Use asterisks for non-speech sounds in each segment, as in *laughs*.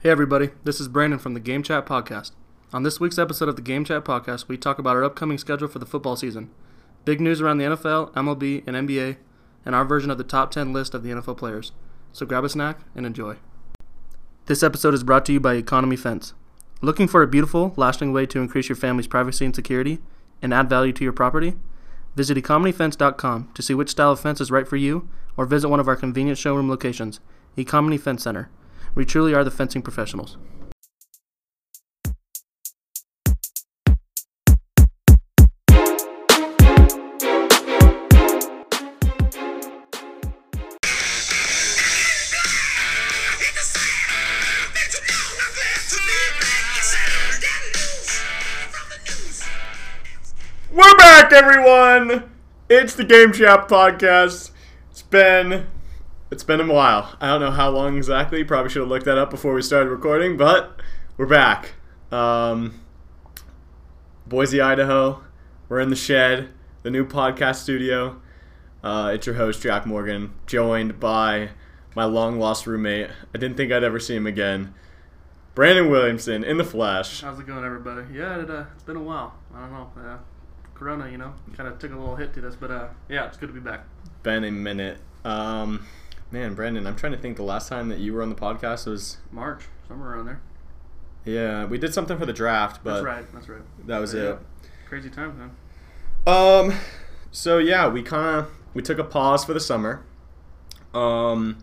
Hey everybody, this is Brandon from the Game Chat Podcast. On this week's episode of the Game Chat Podcast, we talk about our upcoming schedule for the football season, big news around the NFL, MLB, and NBA, and our version of the top 10 list of the NFL players. So grab a snack and enjoy. This episode is brought to you by Economy Fence. Looking for a beautiful, lasting way to increase your family's privacy and security and add value to your property? Visit economyfence.com to see which style of fence is right for you or visit one of our convenient showroom locations, Economy Fence Center. We truly are the fencing professionals. We're back, everyone. It's the Game Chat podcast. It's been it's been a while. I don't know how long exactly. Probably should have looked that up before we started recording, but we're back. Um, Boise, Idaho. We're in the shed, the new podcast studio. Uh, it's your host Jack Morgan, joined by my long lost roommate. I didn't think I'd ever see him again. Brandon Williamson in the flesh. How's it going, everybody? Yeah, it, uh, it's been a while. I don't know. Uh, corona, you know, kind of took a little hit to this, but uh, yeah, it's good to be back. Been a minute. Um, man, Brandon, I'm trying to think. The last time that you were on the podcast was March, somewhere around there. yeah, we did something for the draft, but That's right. That's right. that was Yeah. it. Crazy times, man. Um, so yeah, we kind of we took a pause for the summer. Um,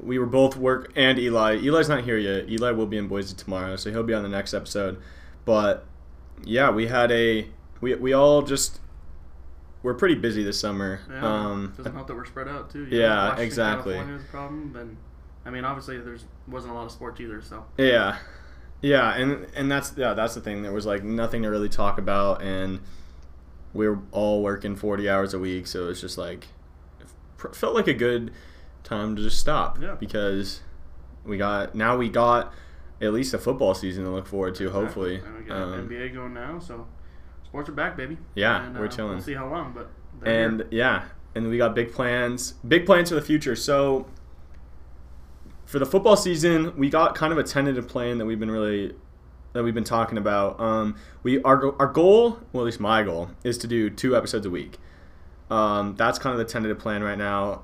we were both work and Eli. Eli's not here yet. Eli will be in Boise tomorrow, so he'll be on the next episode. But yeah, we had a we we all just we're pretty busy this summer. Yeah. Um, doesn't help that we're spread out too. Yeah, Washington, exactly. California was a problem, and I mean, obviously, there's wasn't a lot of sports either. So Yeah, yeah, and and that's yeah that's the thing. There was like nothing to really talk about, and we were all working forty hours a week, so it was just like it felt like a good time to just stop. Yeah. because we got now we got at least a football season to look forward to. Hopefully, and we got Um, NBA going now, so sports are back, baby. Yeah, and, we're uh, chilling. We'll see how long, but and here. yeah, and we got big plans, big plans for the future. So for the football season, we got kind of a tentative plan that we've been really that we've been talking about. Um, we our our goal, well at least my goal, is to do two episodes a week. Um, that's kind of the tentative plan right now.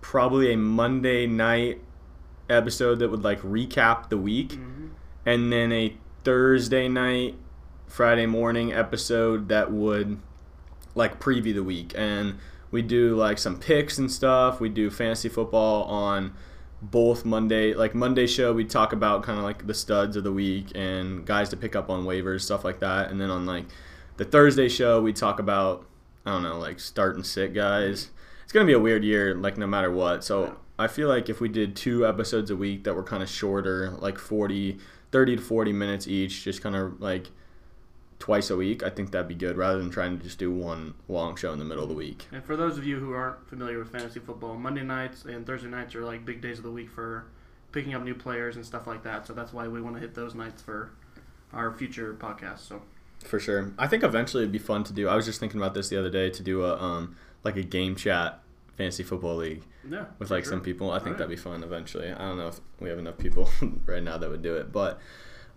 Probably a Monday night episode that would like recap the week, Mhm. and then a Thursday night, Friday morning episode that would like preview the week. And we do like some picks and stuff. We do fantasy football on both Monday, like Monday show, we talk about kind of like the studs of the week and guys to pick up on waivers, stuff like that. And then on like the Thursday show, we talk about I don't know, like start and sit guys. It's gonna be a weird year, like no matter what. So I feel like if we did two episodes a week that were kind of shorter, like 40, 30 to 40 minutes each, just kind of like twice a week, I think that'd be good rather than trying to just do one long show in the middle of the week. And for those of you who aren't familiar with fantasy football, Monday nights and Thursday nights are like big days of the week for picking up new players and stuff like that. So that's why we want to hit those nights for our future podcast. So For sure. I think eventually it'd be fun to do. I was just thinking about this the other day to do a um like a game chat fantasy football league yeah, with like sure. some people. I think Alright. that'd be fun eventually. I don't know if we have enough people *laughs* right now that would do it, but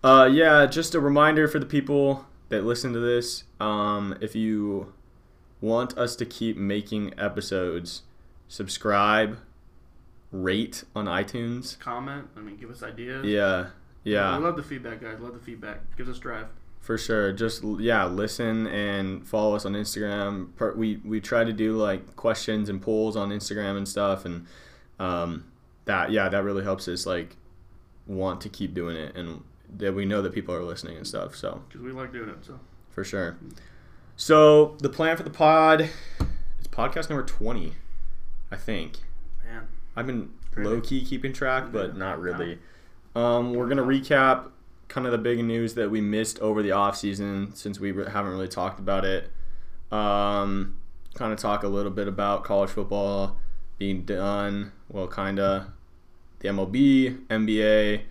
uh, yeah, just a reminder for the people that listen to this. Um, if you want us to keep making episodes, subscribe, rate on iTunes. comment. I mean, give us ideas. Yeah, yeah. We love the feedback, guys. Love the feedback. Gives us drive. For sure. Just yeah, listen and follow us on Instagram. We we try to do like questions and polls on Instagram and stuff, and um, that yeah, that really helps us like want to keep doing it, and that we know that people are listening and stuff. So Because we like doing it. So for sure. So the plan for the pod, it's podcast number twenty, I think. man, I've been low key keeping track, but not really. Um, we're gonna recap kind of the big news that we missed over the off season since we haven't really talked about it. Um, kind of talk a little bit about college football being done. Well, kinda the MLB, NBA,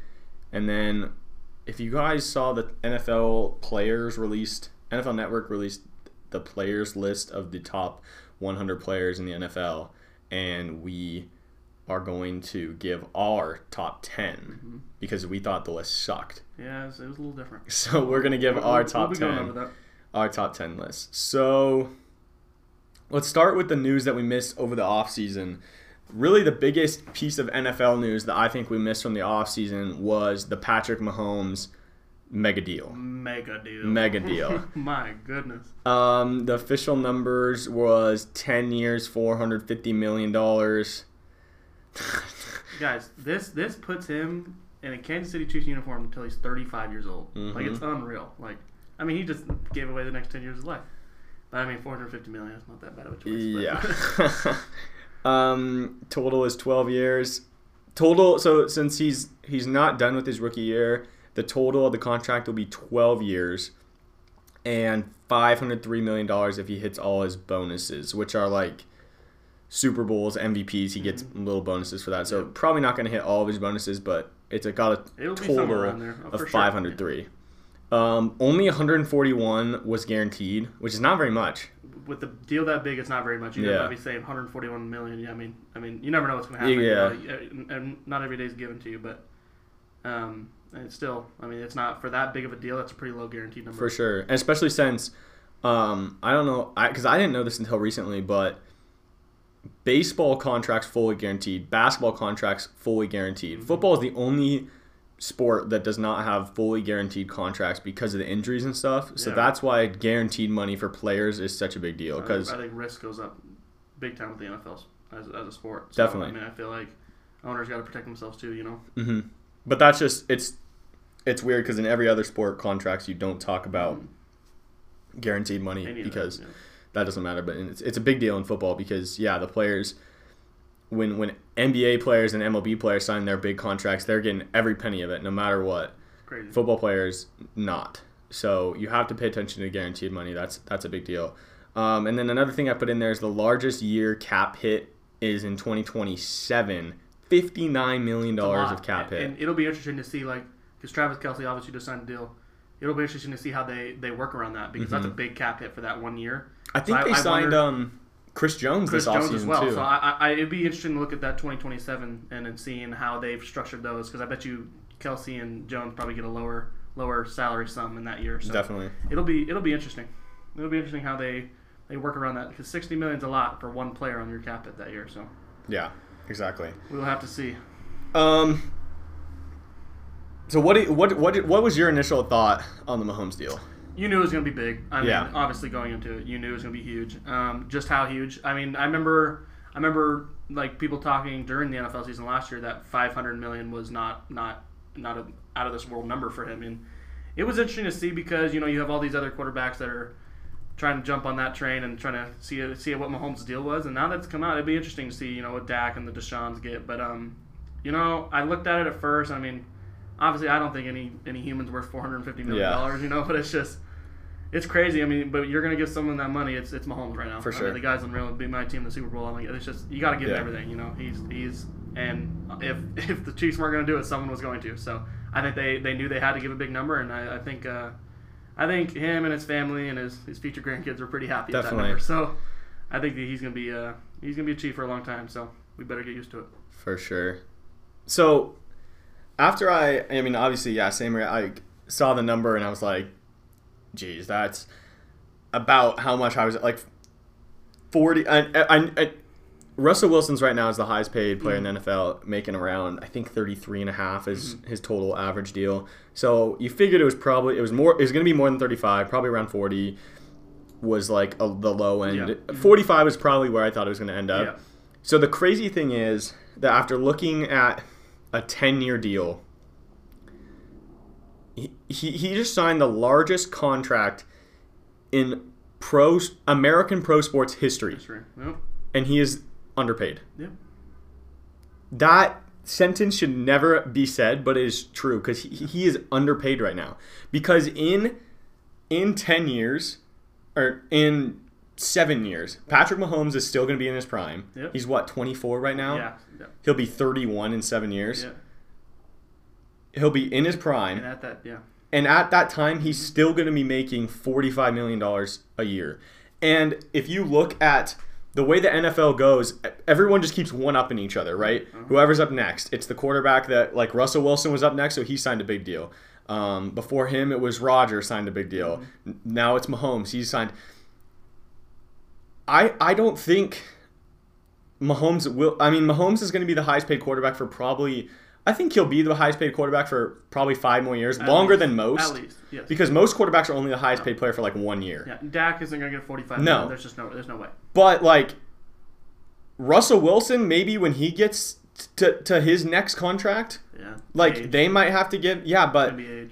and then if you guys saw the NFL players released, NFL Network released the players list of the top 100 players in the NFL, and we are going to give our top 10 Mm-hmm. because we thought the list sucked. Yeah, it was, it was a little different. *laughs* So we're going to give We'll- our we'll top be 10 over that. our top 10 list. So let's start with the news that we missed over the offseason. Really, the biggest piece of NFL news that I think we missed from the offseason was the Patrick Mahomes mega deal. Mega deal. Mega *laughs* deal. My goodness. Um, the official numbers was 10 years, $450 million. *laughs* Guys, this this puts him in a Kansas City Chiefs uniform until he's 35 years old. Like it's Mm-hmm. unreal. Like, I mean, he just gave away the next 10 years of life. But I mean, 450 million is not that bad of a choice. but- yeah. *laughs* um, total is 12 years. Total. So since he's he's not done with his rookie year, the total of the contract will be 12 years, and 503 million dollars if he hits all his bonuses, which are like Super Bowls, MVPs. He gets little bonuses for that. So Yep. probably not going to hit all of his bonuses, but it's a, got a It'll total oh, of for sure. 503. Um, only 141 was guaranteed, which is not very much. With the deal that big, it's not very much. You Yeah. might be saying 141 million. Yeah, I mean, I mean, you never know what's going to happen. Yeah. you know, and- not every day is given to you, but um, it's still, I mean, it's not for that big of a deal. That's a pretty low guaranteed number. For sure, and especially since um, I don't know, because I, didn't know this until recently, but baseball contracts fully guaranteed, basketball contracts fully guaranteed. Mm-hmm. Football is the only sport that does not have fully guaranteed contracts because of the injuries and stuff. So Yeah. that's why guaranteed money for players is such a big deal. Because I think risk goes up big time with the NFL as, as a sport. So, Definitely. I mean, I feel like owners got to protect themselves too. You know. hmm but that's just it's it's weird because in every other sport contracts you don't talk about guaranteed money of that, because. yeah. that doesn't matter. But it's, it's a big deal in football because yeah, the players when when NBA players and MLB players sign their big contracts, they're getting every penny of it, no matter what. crazy. Football players not. So you have to pay attention to guaranteed money. That's that's a big deal. Um, and then another thing I put in there is the largest year cap hit is in 2027. $59 million lot. of cap hit. and it'll be interesting to see like because Travis Kelce obviously just signed a deal. It'll be interesting to see how they they work around that because that's a big cap hit for that one year. I think so I- they I signed wonder- um, Chris Jones Chris this Jones offseason as well. too. So I, I, it'd be interesting to look at that 2027 and then seeing how they've structured those because I bet you Kelce and Jones probably get a lower lower salary sum in that year. So Definitely. it'll be it'll be interesting. It'll be interesting how they they work around that because 60 million's a lot for one player on your cap at that year. So Yeah, exactly. we'll have to see. Um. So what what what what was your initial thought on the Mahomes deal? You knew it was going to be big. I mean, Yeah. obviously going into it, you knew it was going to be huge. Um, just how huge? I mean, I remember, I remember like people talking during the NFL season last year that 500 million was not not not a out of this world number for him, and it was interesting to see because you know you have all these other quarterbacks that are trying to jump on that train and trying to see see what Mahomes' deal was, and now that's come out, it'd be interesting to see you know what Dak and the Deshaun's get. But um, you know, I looked at it at first. I mean, obviously, I don't think any any humans worth 450 million Yeah. dollars. You know, *laughs* but it's just it's crazy. I mean, but you're gonna give someone that money. It's it's Mahomes right now. For I mean, sure. the guys on Be my team in the Super Bowl. I mean, it's just you got to give Yeah. him everything. You know, he's he's and if *laughs* if the Chiefs weren't gonna do it, someone was going to. So I think they they knew they had to give a big number, and I, I think uh, I think him and his family and his his future grandkids were pretty happy at that Definitely. number. So I think that he's gonna be uh he's gonna be a Chief for a long time. So we better get used to it. For sure. So after I, I mean, obviously, yeah, same. I saw the number and I was like, "Geez, that's about how much I was like." Forty. I, I, I, Russell Wilson's right now is the highest paid player in the mm. NFL, making around I think 33 and a half is mm-hmm. his total average deal. So you figured it was probably it was more it was going to be more than 35, probably around 40 was like a, the low end. Yeah. Mm-hmm. 45 is probably where I thought it was going to end up. Yeah. So the crazy thing is that after looking at a 10 year deal, he, he, he just signed the largest contract in pro American pro sports history, That's right. Yep. and he is underpaid. Yep. That sentence should never be said, but it is true because he, he is underpaid right now. Because in in 10 years, or in seven years, Patrick Mahomes is still going to be in his prime. Yep. He's what, 24 right now? Yeah. yeah. He'll be 31 in seven years. He'll be in his prime. And at that, yeah. And at that time, he's mm-hmm. still going to be making $45 million a year. And if you look at the way the NFL goes, everyone just keeps one upping each other, right? Uh-huh. Whoever's up next, it's the quarterback that like Russell Wilson was up next, so he signed a big deal. Um, before him, it was Roger signed a big deal. Mm-hmm. N- Now it's Mahomes. He signed. I I don't think Mahomes will. I mean, Mahomes is going to be the highest paid quarterback for probably. I think he'll be the highest paid quarterback for probably five more years, At longer least. than most. At least, yes. Because most quarterbacks are only the highest paid player for like one year. yeah, Dak isn't gonna get 45. No. million. there's just no, there's no way. But like Russell Wilson, maybe when he gets to, to his next contract, Yeah, like age, they might have to give yeah, but maybe age.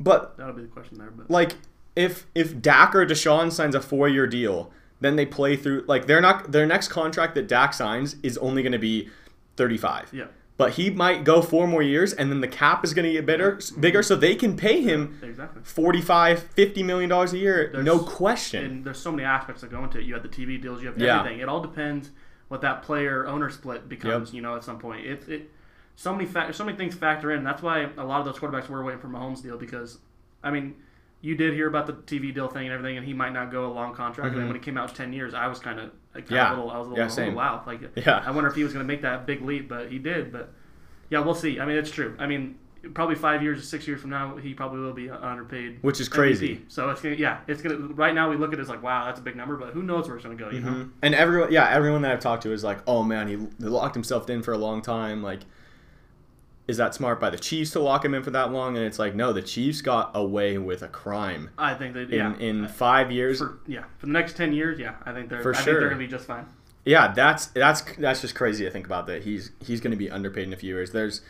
but That'll be the question there. But like if if Dak or Deshaun signs a four year deal, then they play through like they're not their next contract that Dak signs is only gonna be thirty five. yeah, But he might go four more years and then the cap is gonna get bigger bigger so they can pay him exactly. 45 50 million dollars a year There's- no question And there's so many aspects that go into it. You have the TV deals, you have Yeah. everything. It all depends what that player owner split becomes. You know, at some point, it it so many fa- so many things factor in. That's why a lot of those quarterbacks were waiting for Mahomes' deal because, I mean, you did hear about the TV deal thing and everything, and he might not go a long contract. And then mm-hmm. when it came out ten years, I was kind of like, Mm-hmm. Yeah. a little, I was a little, Yeah, same. wow, like *laughs* Yeah. I wonder if he was going to make that big leap, but he did. But yeah, we'll see. I mean, it's true. I mean. Probably five years or six years from now, he probably will be underpaid, Which is crazy. MVP. So it's gonna, yeah, it's gonna. Right now, we look at it as like, wow, that's a big number, but who knows where it's gonna go? You know, Mhm. And everyone, yeah, everyone that I've talked to is like, "Oh man, he locked himself in for a long time." Like, is that smart by the Chiefs to lock him in for that long? And it's like, no, the Chiefs got away with a crime I think they, in yeah, in five years. for yeah, for the next ten years, yeah, I think they're, For I think sure. they're gonna be just fine. yeah, that's that's that's just crazy to think about that he's he's going to be underpaid in a few years. There's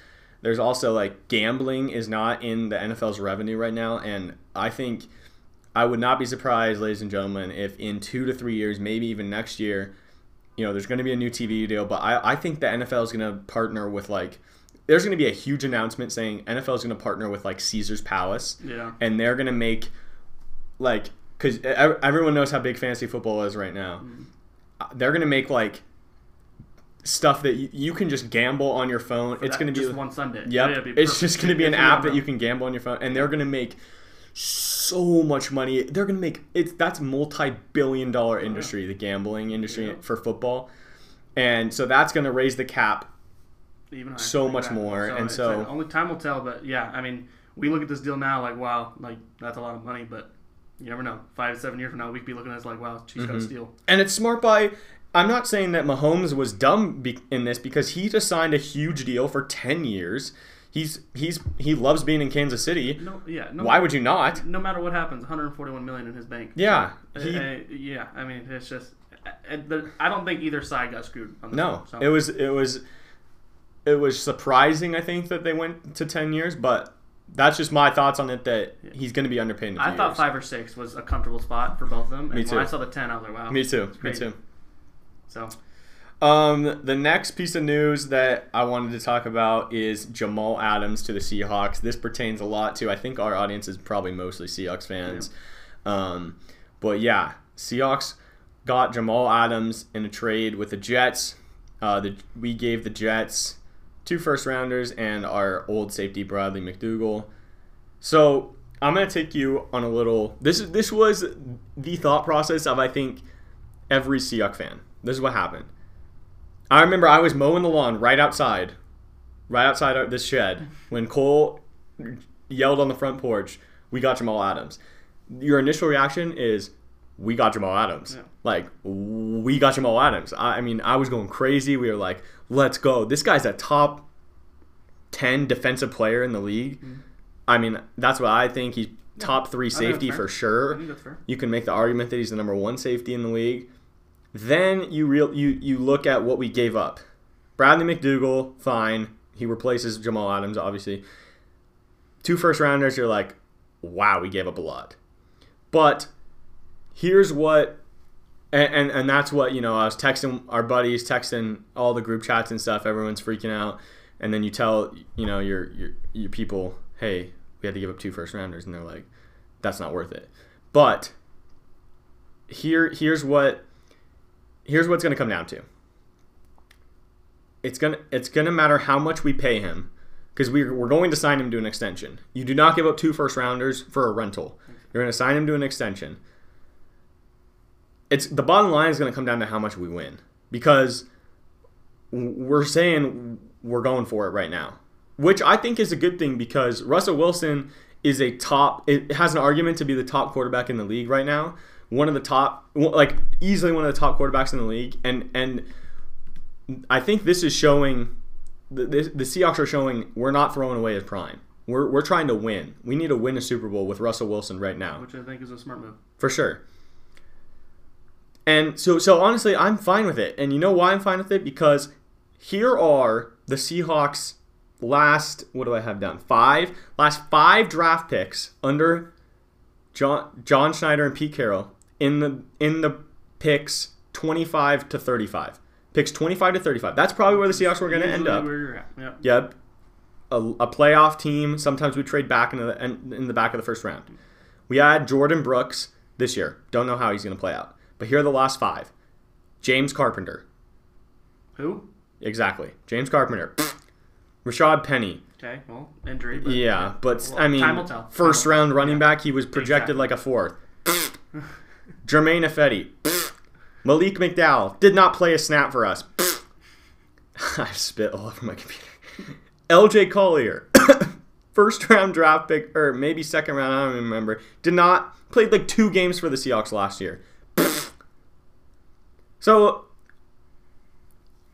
there's also like gambling is not in the NFL's revenue right now, and I think I would not be surprised, ladies and gentlemen, if in two to three years, maybe even next year, you know, there's going to be a new TV deal. But I, I think the NFL is going to partner with like, there's going to be a huge announcement saying NFL is going to partner with like Caesar's Palace, Yeah, and they're going to make like, because everyone knows how big fantasy football is right now. Mm-hmm. Uh, They're going to make like stuff that you, you can just gamble on your phone. it's going to be just one Sunday. Yep. Yeah, it's just going to be an app that you can gamble on your phone, and they're going to make so much money. They're going to make it's that's multi-billion-dollar industry, the gambling industry Yeah. for football, and so that's going to raise the cap. Even higher. so much more, and so- uh, only time will tell. But yeah, I mean, we look at this deal now like, wow, like that's a lot of money, but you never know. Five, to seven years from now, we could be looking at this like, wow, Chiefs got a steal. And it's smart by. I'm not saying that Mahomes was dumb be, in this because he just signed a huge deal for 10 years. He's he's he loves being in Kansas City. No, yeah, no. Why would you not? no matter what happens, 141 million in his bank. Yeah, So, he- uh, uh, yeah. I mean, it's just. uh, I don't think either side got screwed. On this No, one, so. it was it was it was surprising. I think that they went to ten years, but that's just my thoughts on it. That he's going to be underpaid. I thought years. five or six was a comfortable spot for both of them. And Me when too. I saw the 10, I was like, wow. Me too. Me too. So, Um, the next piece of news that I wanted to talk about is Jamal Adams to the Seahawks. This pertains a lot to I think our audience is probably mostly Seahawks fans. Um, but yeah, Seahawks got Jamal Adams in a trade with the Jets. Uh, the, we gave the Jets two first rounders and our old safety Bradley McDougald. So I'm gonna take you on a little. This is this was the thought process of I think every Seahawks fan. This is what happened. I remember I was mowing the lawn right outside, right outside this shed when Cole yelled on the front porch, "We got Jamal Adams." Your initial reaction is, "We got Jamal Adams." Yeah. Like, we got Jamal Adams. I, I mean, I was going crazy. We were like, "Let's go!" This guy's a top ten defensive player in the league. I mean, that's what I think. He's top three Mm-hmm. I think that's safety for sure. think that's fair. You can make the argument that he's the number one safety in the league. Then you real you you look at what we gave up. Bradley McDougald, fine. He replaces Jamal Adams, obviously. Two first rounders, you're like, wow, we gave up a lot. But here's what and, and and that's what, you know, I was texting our buddies, texting all the group chats and stuff, everyone's freaking out. And then you tell, you know, your your your people, hey, we had to give up two first rounders, and they're like, that's not worth it. But here here's what here's what's going to come down to. It's gonna it's gonna matter how much we pay him because we're, we're going to sign him to an extension. You do not give up two first rounders for a rental. You're going to sign him to an extension. It's the bottom line is going to come down to how much we win because we're saying we're going for it right now, which I think is a good thing because Russell Wilson is a top. It has an argument to be the top quarterback in the league right now. One of the top, like easily one of the top quarterbacks in the league, and and I think this is showing. The, the, the Seahawks are showing we're not throwing away his prime. We're, we're trying to win. We need to win a Super Bowl with Russell Wilson right now. Which I think is a smart move. For sure. And so so honestly, I'm fine with it. And you know why I'm fine with it? Because here are the Seahawks last what do I have down? 5 last 5 draft picks under John John Schneider and Pete Carroll in the in the picks 25 to 35. Picks 25 to 35. That's probably where the Seahawks were going to end up. Where you're at. Yep. Yep. A, a, playoff team. Sometimes we trade back in the in, in the back of the first round. We had Jordyn Brooks this year. Don't know how he's going to play out. But here are the last five. James Carpenter. Who? Exactly. James Carpenter. *sniffs* Rashaad Penny. Okay, well, injury. But, yeah, but well, I mean, time will tell. first round tell. running Yeah. back, he was projected Exactly. like a fourth. *laughs* Germain Ifedi. Malik McDowell did not play a snap for us. *laughs* I spit all over my computer. LJ Collier, *coughs* first round draft pick, or maybe second round, I don't even remember. Did not played like two games for the Seahawks last year. So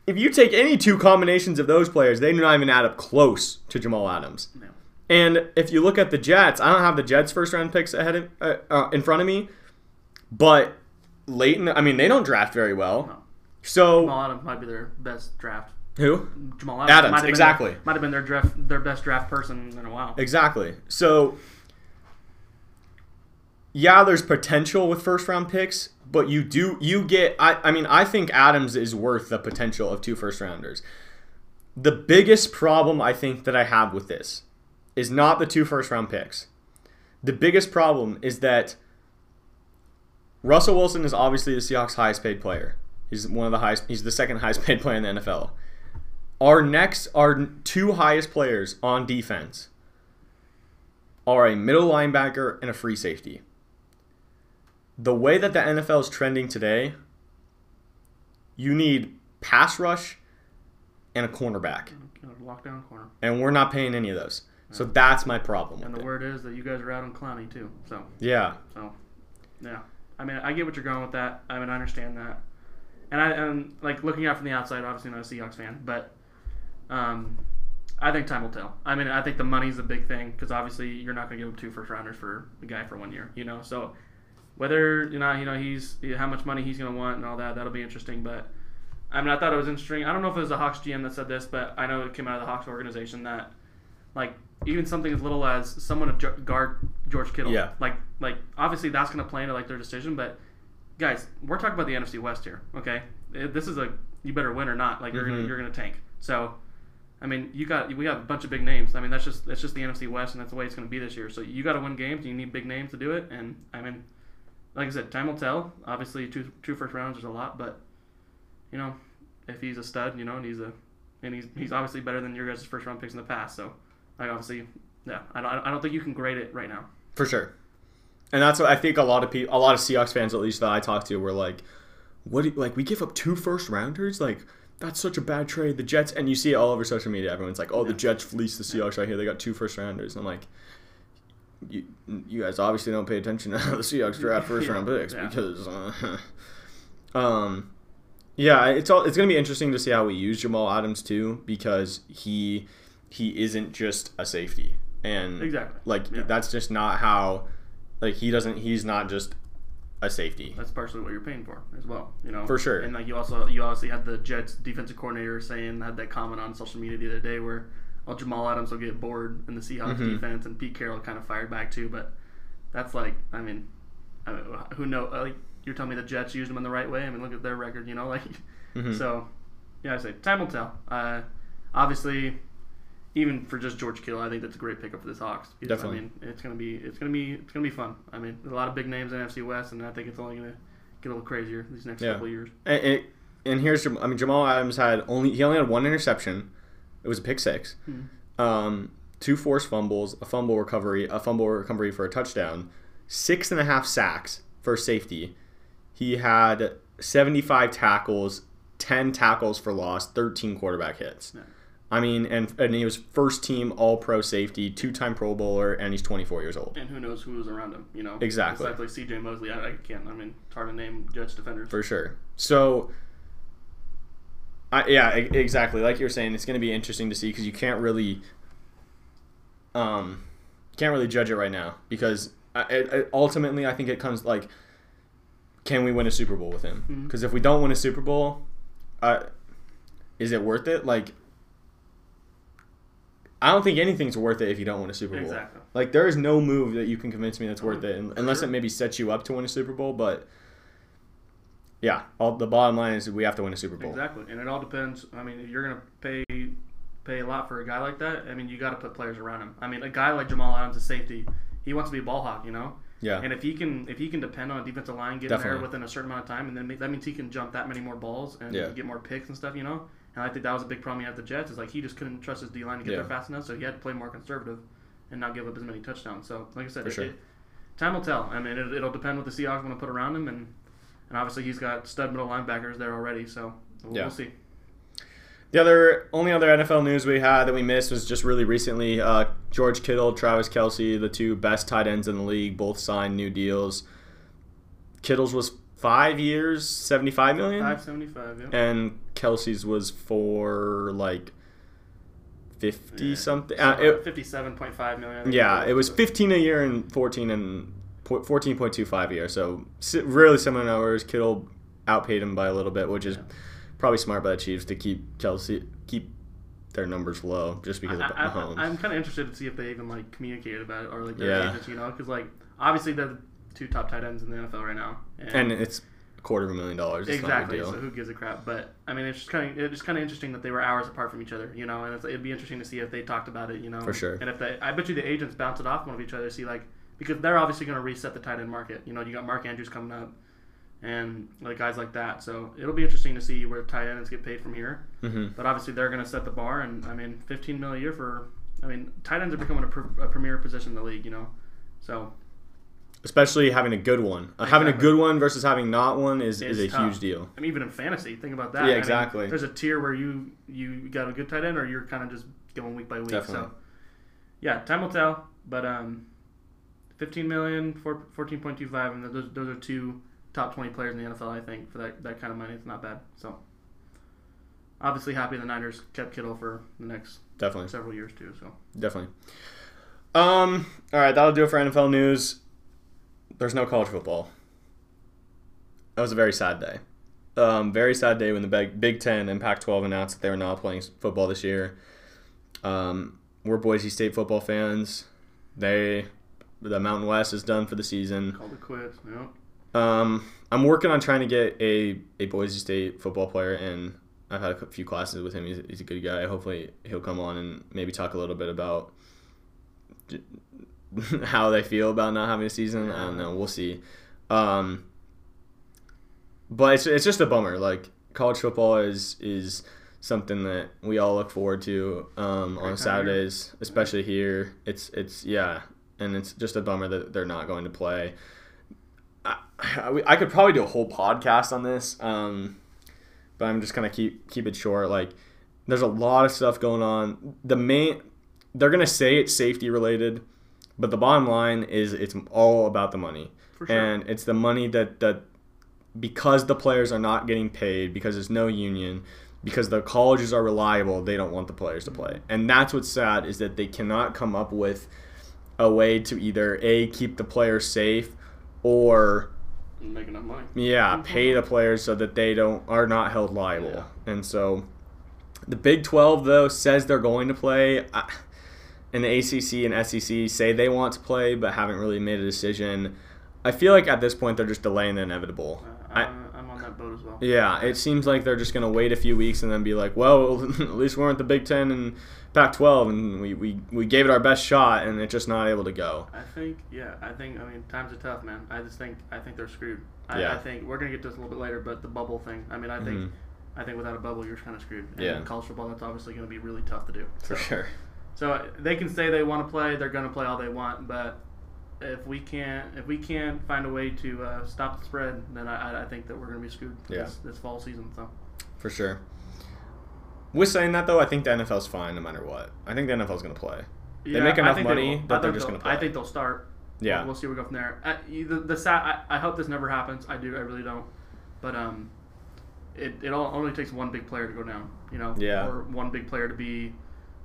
if you take any two combinations of those players, they do not even add up close to Jamal Adams. No. And if you look at the Jets, I don't have the Jets first round picks ahead of, uh, uh, in front of me, but late in the, I mean they don't draft very well. No. So Jamal Adams might be their best draft. who? Jamal Adams, Adams, might have exactly. Their, might have been their draft, their best draft person in a while. Exactly. So yeah, there's potential with first round picks, but you do you get I, I mean I think Adams is worth the potential of two first rounders. The biggest problem I think that I have with this is not the two first round picks. The biggest problem is that Russell Wilson is obviously the Seahawks highest paid player. He's one of the highest he's the second highest paid player in the NFL. Our next our two highest players on defense are a middle linebacker and a free safety. The way that the NFL is trending today, you need pass rush and a cornerback, Lockdown corner. and we're not paying any of those. So that's my problem. And the it. word is that you guys are out on Clowney too. So, Yeah, so, yeah. I mean, I get what you're going with that. I mean, I understand that. And I and like looking out from the outside, obviously not a Seahawks fan, but um, I think time will tell. I mean, I think the money's the big thing because obviously you're not going to give up two first rounders for a guy for one year, you know. So whether you know, you know, he's how much money he's going to want and all that, that'll be interesting. But I mean, I thought it was interesting. I don't know if it was the Hawks GM that said this, but I know it came out of the Hawks organization that like even something as little as someone to guard George Kittle. Yeah. Like like obviously that's going to play into like their decision, but guys, we're talking about the NFC West here. Okay, this is a you better win or not. Like you're gonna Mhm. you're gonna tank. So. I mean, you got we got a bunch of big names. I mean, that's just that's just the NFC West, and that's the way it's going to be this year. So you got to win games. You need big names to do it. And I mean, like I said, time will tell. Obviously, two two first rounds is a lot, but you know, if he's a stud, you know, and he's a and he's he's obviously better than your guys' first round picks in the past. So, like obviously, yeah, I don't I don't think you can grade it right now. for sure. And that's what I think a lot of people, a lot of Seahawks fans, at least that I talked to, were like, "What? do you- like we give up two first rounders? Like that's such a bad trade." The Jets, and you see it all over social media. Everyone's like, "Oh, the Jets fleeced the Seahawks right here. They got two first rounders." And I'm like, "You, you guys obviously don't pay attention *laughs* to how the Seahawks draft first Yeah, round picks yeah. because, uh, *laughs* um, yeah, it's all it's gonna be interesting to see how we use Jamal Adams too because he he isn't just a safety and Exactly. like Yeah. that's just not how like he doesn't he's not just a safety. That's partially what you're paying for as well. You know, For sure. And like you also you obviously had the Jets defensive coordinator saying had that comment on social media the other day where well Jamal Adams will get bored in the Seahawks Mhm. defense and Pete Carroll kind of fired back too. But that's like I mean, I mean who know like you're telling me the Jets used him in the right way. I mean look at their record. You know *laughs* like Mhm. so yeah I say time will tell. Uh, obviously. Even for just George Kittle, I think that's a great pickup for this Hawks. Because, Definitely. I mean, it's gonna be it's gonna be it's gonna be fun. I mean, there's a lot of big names in NFC West, and I think it's only gonna get a little crazier these next Yeah. couple of years. And, and, and here's I mean Jamal Adams had only he only had one interception. It was a pick six. Mhm. Um, two forced fumbles, a fumble recovery, a fumble recovery for a touchdown, six and a half sacks for safety. he had 75 tackles, 10 tackles for loss, 13 quarterback hits. Yeah. I mean, and and he was first team All Pro safety, two time Pro Bowler, and he's 24 years old. And who knows who was around him, you know? Exactly. Like C.J. Mosley. I, I can't. I mean, it's hard to name Jets defenders. For sure. So, I, yeah, exactly. Like you're saying, it's going to be interesting to see because you can't really, um, can't really judge it right now because I, it- ultimately I think it comes like, can we win a Super Bowl with him? Because if we don't win a Super Bowl, uh, is it worth it? Like, I don't think anything's worth it if you don't win a Super Bowl. Exactly. Like there is no move that you can convince me that's worth it, unless it maybe sets you up to win a Super Bowl. But yeah, all the bottom line is we have to win a Super Bowl. Exactly, and it all depends. I mean, if you're gonna pay pay a lot for a guy like that, I mean, you got to put players around him. I mean, a guy like Jamal Adams, a safety, he wants to be a ball hawk, you know. Yeah, And if he can, if he can depend on a defensive line getting Definitely. there within a certain amount of time, and then that means he can jump that many more balls and Yeah. get more picks and stuff, you know. And I think that was a big problem he had with the Jets is like he just couldn't trust his D line to get Yeah. there fast enough, so he had to play more conservative and not give up as many touchdowns. So, like I said, it, sure. it, time will tell. I mean, it, it'll depend what the Seahawks want to put around him, and and obviously he's got stud middle linebackers there already, so we'll, Yeah. we'll see. the other only other NFL news we had that we missed was just really recently. Uh, George Kittle, Travis Kelce, the two best tight ends in the league, both signed new deals. Kittle's was five years, seventy five million, Five seventy five, yeah. and Kelce's was for like fifty Yeah. something. Uh, it, Fifty-seven point five million. Yeah, it was 15 a year and 14 and 14.25 a year. So really similar numbers. Kittle outpaid him by a little bit, which is Yeah. probably smart by the Chiefs to keep Kelce keep their numbers low just because of I, Mahomes. am kind of interested to see if they even like communicated about it or like their Yeah. agents, you know, because like obviously they're the two top tight ends in the NFL right now, and it's a quarter of a million dollars. It's exactly. So who gives a crap? But I mean, it's just kind of it's just kind of interesting that they were hours apart from each other, you know, and it's, it'd be interesting to see if they talked about it, you know, For sure. And if they, I bet you the agents bounce it off one of each other, see like because they're obviously going to reset the tight end market. You know, you got Mark Andrews coming up. And like guys like that, so it'll be interesting to see where tight ends get paid from here. hmm But obviously, they're going to set the bar, and I mean, 15 mil a year for. I mean, tight ends are becoming a, pr- a premier position in the league, you know. So Especially having a good one. Uh, having a good one versus having not one is, is a tough. huge deal. I mean, even in fantasy, think about that. Yeah, I mean, exactly. there's a tier where you you got a good tight end, or you're kind of just going week by week. Definitely. So yeah, time will tell. But um, 15 million, four- 14.25, and those those are two top 20 players in the NFL. I think for that that kind of money, it's not bad. So obviously, happy the Niners kept Kittle for the next Definitely. several years too. So. Definitely. Um. All right, that'll do it for NFL news. There's no college football. That was a very sad day. Um, very sad day when the Big, Big Ten and Pac-12 announced that they were not playing football this year. Um, we're Boise State football fans. They, the Mountain West is done for the season. Called it quits. Yep. Um, I'm working on trying to get a, a Boise State football player, and I've had a few classes with him. He's, he's a good guy. Hopefully, he'll come on and maybe talk a little bit about *laughs* how they feel about not having a season. I don't know. We'll see. Um, but it's, it's just a bummer. Like college football is is something that we all look forward to um, on Great time of year. Saturdays, especially here. It's it's yeah, and it's just a bummer that they're not going to play. I, I, I could probably do a whole podcast on this, um, but I'm just gonna keep keep it short. Like, there's a lot of stuff going on. The main, they're gonna say it's safety related, but the bottom line is it's all about the money, For sure. and it's the money that that because the players are not getting paid because there's no union. Because the colleges are reliable, they don't want the players to play, and that's what's sad is that they cannot come up with a way to either a keep the players safe or Make enough money. yeah, pay the players so that they don't are not held liable. And so the Big 12 though says they're going to play and the ACC and SEC say they want to play but haven't really made a decision. I feel like at this point they're just delaying the inevitable. Uh, I, I'm, I'm on that boat as well. yeah, it seems like they're just going to wait a few weeks and then be like, well, *laughs* at least we weren't the Big 10 and Pac 12 and we, we, we gave it our best shot and it's just not able to go. I think, yeah, I think, I mean, times are tough, man. I just think, I think they're screwed. I, Yeah. I think we're gonna get to this a little bit later, but the bubble thing. I mean, I think, Mhm. I think without a bubble, you're kind of screwed. And Yeah. college football, that's obviously gonna be really tough to do. For So, sure. so they can say they want to play, they're gonna play all they want, but if we can't if we can't find a way to uh, stop the spread, then I, I- I think that we're gonna be screwed Yeah. this, this fall season. So for sure. With saying that though, I think the NFL's fine no matter what. I think the NFL's gonna play. They make enough they money that they're just gonna play. I think they'll start. Yeah. we'll, we'll see where we go from there. Uh, the the sad, I, I hope this never happens. I do. I really don't. But um, it it all, only takes one big player to go down. You know. Yeah. Or one big player to be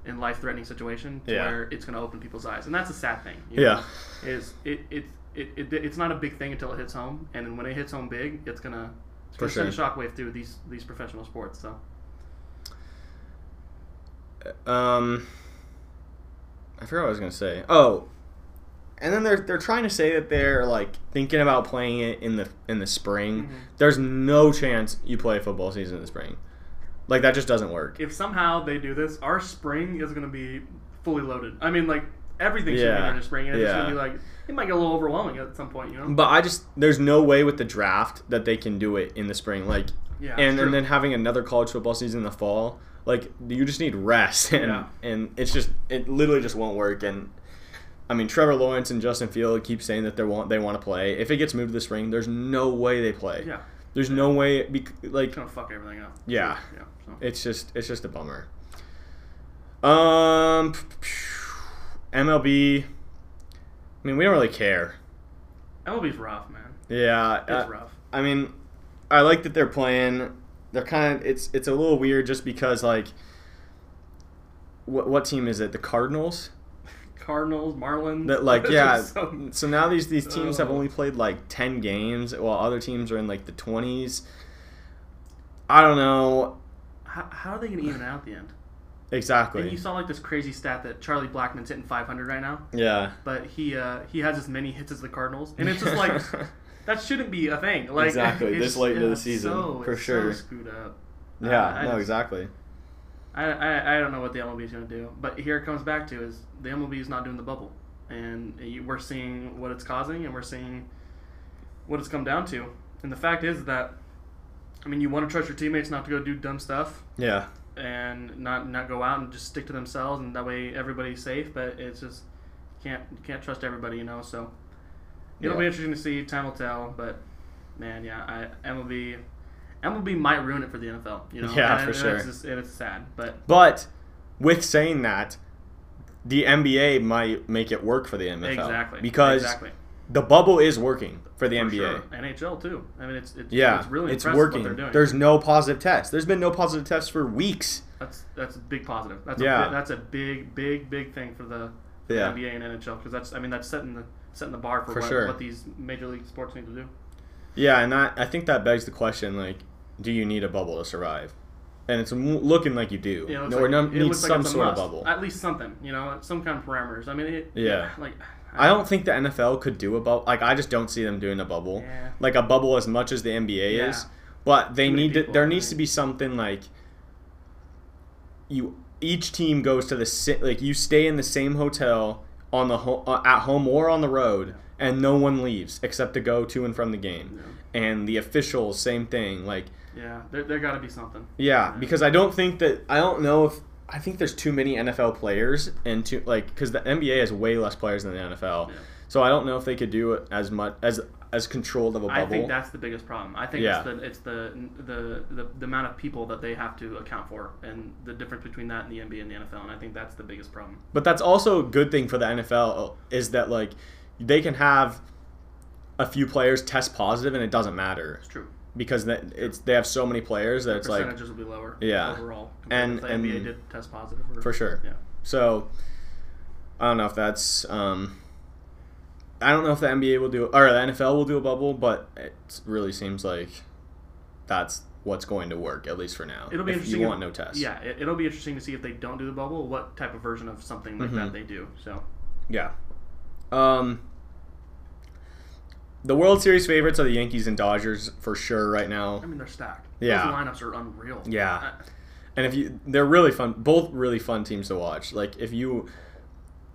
in life threatening situation to Yeah. where it's going to open people's eyes, and that's a sad thing. you Yeah. know, is it it, it it it's not a big thing until it hits home, and then when it hits home big, it's gonna it's For gonna send a shockwave through these these professional sports. So Um, I forgot what I was gonna say. Oh, and then they're they're trying to say that they're like thinking about playing it in the in the spring. Mhm. There's no chance you play football season in the spring. Like that just doesn't work. if somehow they do this, our spring is gonna be fully loaded. I mean, like everything should be Yeah. there in the spring, and it's Yeah. gonna be like it might get a little overwhelming at some point. You know. But I just there's no way with the draft that they can do it in the spring. Like Yeah. and and then having another college football season in the fall. Like you just need rest *laughs* and Yeah. and it's just it literally just won't work and. I mean, Trevor Lawrence and Justin Field keep saying that they want they want to play. If it gets moved to the spring, there's no way they play. yeah, There's no way, bec- like it's gonna fuck everything up. Yeah. Yeah. So. it's just it's just a bummer. Um, MLB. I mean, we don't really care. MLB's rough, man. Yeah, It's uh, rough. I mean, I like that they're playing. They're kind of it's it's a little weird just because like, what what team is it? The Cardinals. Cardinals, Marlins. That like *laughs* yeah. so- So now these these teams have only played like ten games, while other teams are in like the twenties. I don't know how, how are they gonna even out at the end? exactly. And you saw like this crazy stat that Charlie Blackmon's hitting 500 right now, yeah. but he uh, he has as many hits as the Cardinals, and it's just like *laughs* that shouldn't be a thing. Like Exactly, this late into the season, so, for sure. So screwed up. Yeah, I no, just- exactly. I, I, I don't know what the MLB is going to do, but here it comes back to is the MLB is not doing the bubble, and you- we're seeing what it's causing, and we're seeing what it's come down to. And the fact is that, I mean, you want to trust your teammates not to go do dumb stuff Yeah, and not not go out and just stick to themselves, and that way everybody's safe. But it's just can't you can't trust everybody, you know. So it'll Yeah. be interesting to see. Time will tell, but man, yeah, I, MLB. MLB might ruin it for the NFL, you know. Yeah, and, for and sure. It's, just, and it's sad, but but with saying that, the NBA might make it work for the NFL Exactly. because exactly. the bubble is working for the For NBA. sure. NHL too. I mean, it's it's, Yeah, it's really it's working. what they're doing. There's no positive tests. There's been no positive tests for weeks. that's that's a big positive. That's Yeah. a, that's a big big big thing for the, for Yeah. the NBA and NHL because that's I mean that's setting the setting the bar for, For what, sure. what these major league sports need to do. Yeah, and that, I think that begs the question: like, do you need a bubble to survive? And it's looking like you do. You know, it's no, like, no, it need looks like some a sort must. of bubble. At least something, you know, some kind of parameters. I mean, it, Yeah. like I don't think the NFL could do a bubble. Like, I just don't see them doing a bubble. Yeah. Like a bubble as much as the NBA Yeah. is. But they need to. There needs to be something like you. Each team goes to the like you stay in the same hotel on the ho- uh, at home or on the road, and no one leaves except to go to and from the game. And the officials, same thing. Like Yeah, there there got to be something. yeah, because I don't think that I don't know if I think there's too many NFL players and too like because the NBA has way less players than the NFL, Yeah. so I don't know if they could do it as much as as controlled of a bubble. I think that's the biggest problem. I think Yeah. it's, the, it's the, the the the amount of people that they have to account for, and the difference between that and the NBA and the NFL. And I think that's the biggest problem. But that's also a good thing for the NFL uh, is that like they can have a few players test positive and it doesn't matter It's true. Because it's they have so many players that it's like Percentages will be lower. Yeah. Overall, And- if the NBA did test positive. Or, for sure. Yeah. So I don't know if that's um I don't know if the NBA will do or the NFL will do a bubble, but it really seems like that's what's going to work at least for now. It'll be if interesting. You if- want no tests. Yeah, it, it'll be interesting to see if they don't do the bubble, what type of version of something like Mhm. that they do. So Yeah. Um. The World Series favorites are the Yankees and Dodgers for sure right now. I mean, they're stacked. Yeah. Those lineups are unreal. Yeah. I- And if you, they're really fun. Both really fun teams to watch. Like if you,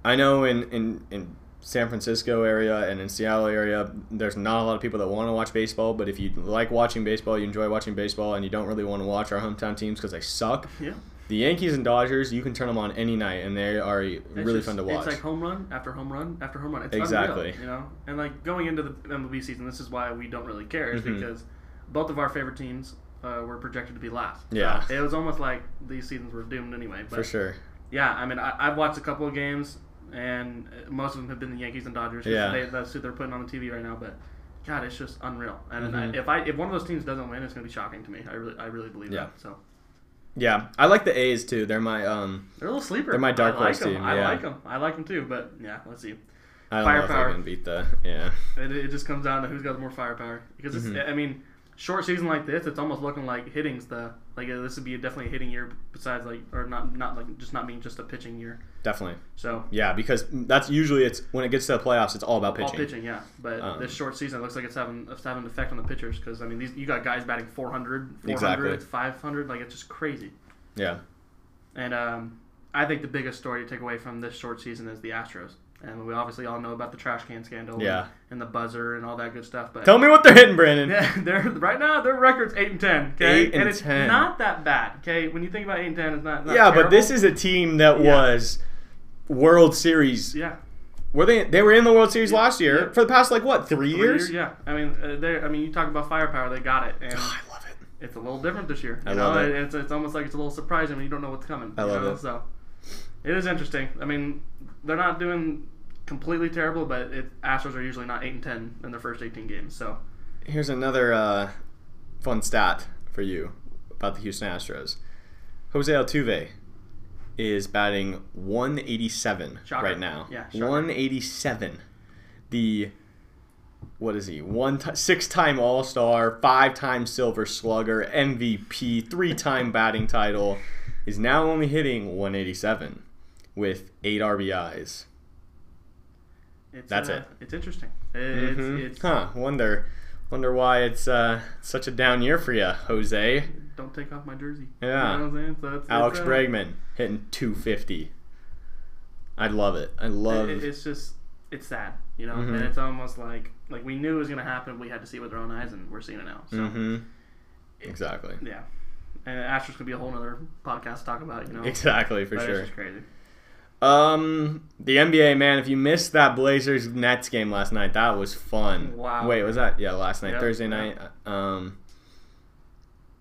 I know in in in San Francisco area and in Seattle area, there's not a lot of people that want to watch baseball. But if you like watching baseball, you enjoy watching baseball, and you don't really want to watch our hometown teams because they suck. yeah. The Yankees and Dodgers, you can turn them on any night, and they are It's really just- fun to watch. It's like home run after home run after home run. It's Exactly. unreal, you know. And like going into the MLB season, this is why we don't really care, is Mhm. because both of our favorite teams uh, were projected to be last. Yeah. So it was almost like these seasons were doomed anyway. But For sure. yeah, I mean, I, I've watched a couple of games, and most of them have been the Yankees and Dodgers. Yeah. they, that's who they're putting on the TV right now. But God, it's just unreal. And Mhm. I, if I if one of those teams doesn't win, it's going to be shocking to me. I really I really believe Yeah. that. So Yeah, I like the A's too. They're my um. they're a little sleeper. They're my dark I like horse them. team, I yeah. like them. I like them too. But yeah, let's see. I don't know if Firepower. they can beat the yeah. It, it just comes down to who's got more firepower. Because it's, Mhm. I mean, short season like this, it's almost looking like hitting's the like uh, this would be definitely a hitting year. Besides like or not not like just not being just a pitching year. Definitely. So Yeah, because that's usually it's when it gets to the playoffs, it's all about pitching. all pitching, yeah. But Um, this short season it looks like it's having it's having an effect on the pitchers because I mean these you got guys batting 400, 400, Exactly. 500, like it's just crazy. Yeah. And um, I think the biggest story to take away from this short season is the Astros. And we obviously all know about the trash can scandal Yeah. and, and the buzzer and all that good stuff. But Tell me what they're hitting, Brandon. *laughs* Yeah, they're right now their record's eight and ten. Okay, Eight and it's 10. not that bad. Okay, when you think about eight and ten, it's not. not yeah, but this is a team that Yeah. was World Series. yeah Were they? They were in the World Series Yeah. last year Yeah. for the past like what three, Three years? Yeah, I mean, uh, they. I mean, you talk about firepower, they got it, and Oh, I love it. it's a little different this year. I love know? it. It's it's almost like it's a little surprising when you don't know what's coming. I love know? it. So it is interesting. I mean, they're not doing completely terrible, but it, Astros are usually not eight and ten in their first eighteen games. So Here's another uh, fun stat for you about the Houston Astros. Jose Altuve is batting 187 Shocker. right now. Yeah, shocker. 187. The what is he? One t- six-time All-Star, five-time Silver Slugger, MVP, three-time batting title, is now only hitting 187 with eight RBIs. it's That's uh, it. It's interesting. It's, Mhm. it's huh. Wonder, wonder why it's uh, such a down year for you, Jose. don't take off my jersey. Yeah. you know what I'm saying. So Alex uh, Bregman hitting 250. I love it. I love. It, it's just it's sad, you know, Mhm. and it's almost like like we knew it was gonna happen. We had to see it with our own eyes, and we're seeing it now. So hmm Exactly. yeah, and Astros could be a whole other podcast to talk about, you know. Exactly for but sure. It's just crazy. Um, the NBA man. If you missed that Blazers Nets game last night, that was fun. Wow. Wait, was that yeah last night, Yep, Thursday yep. night? Um.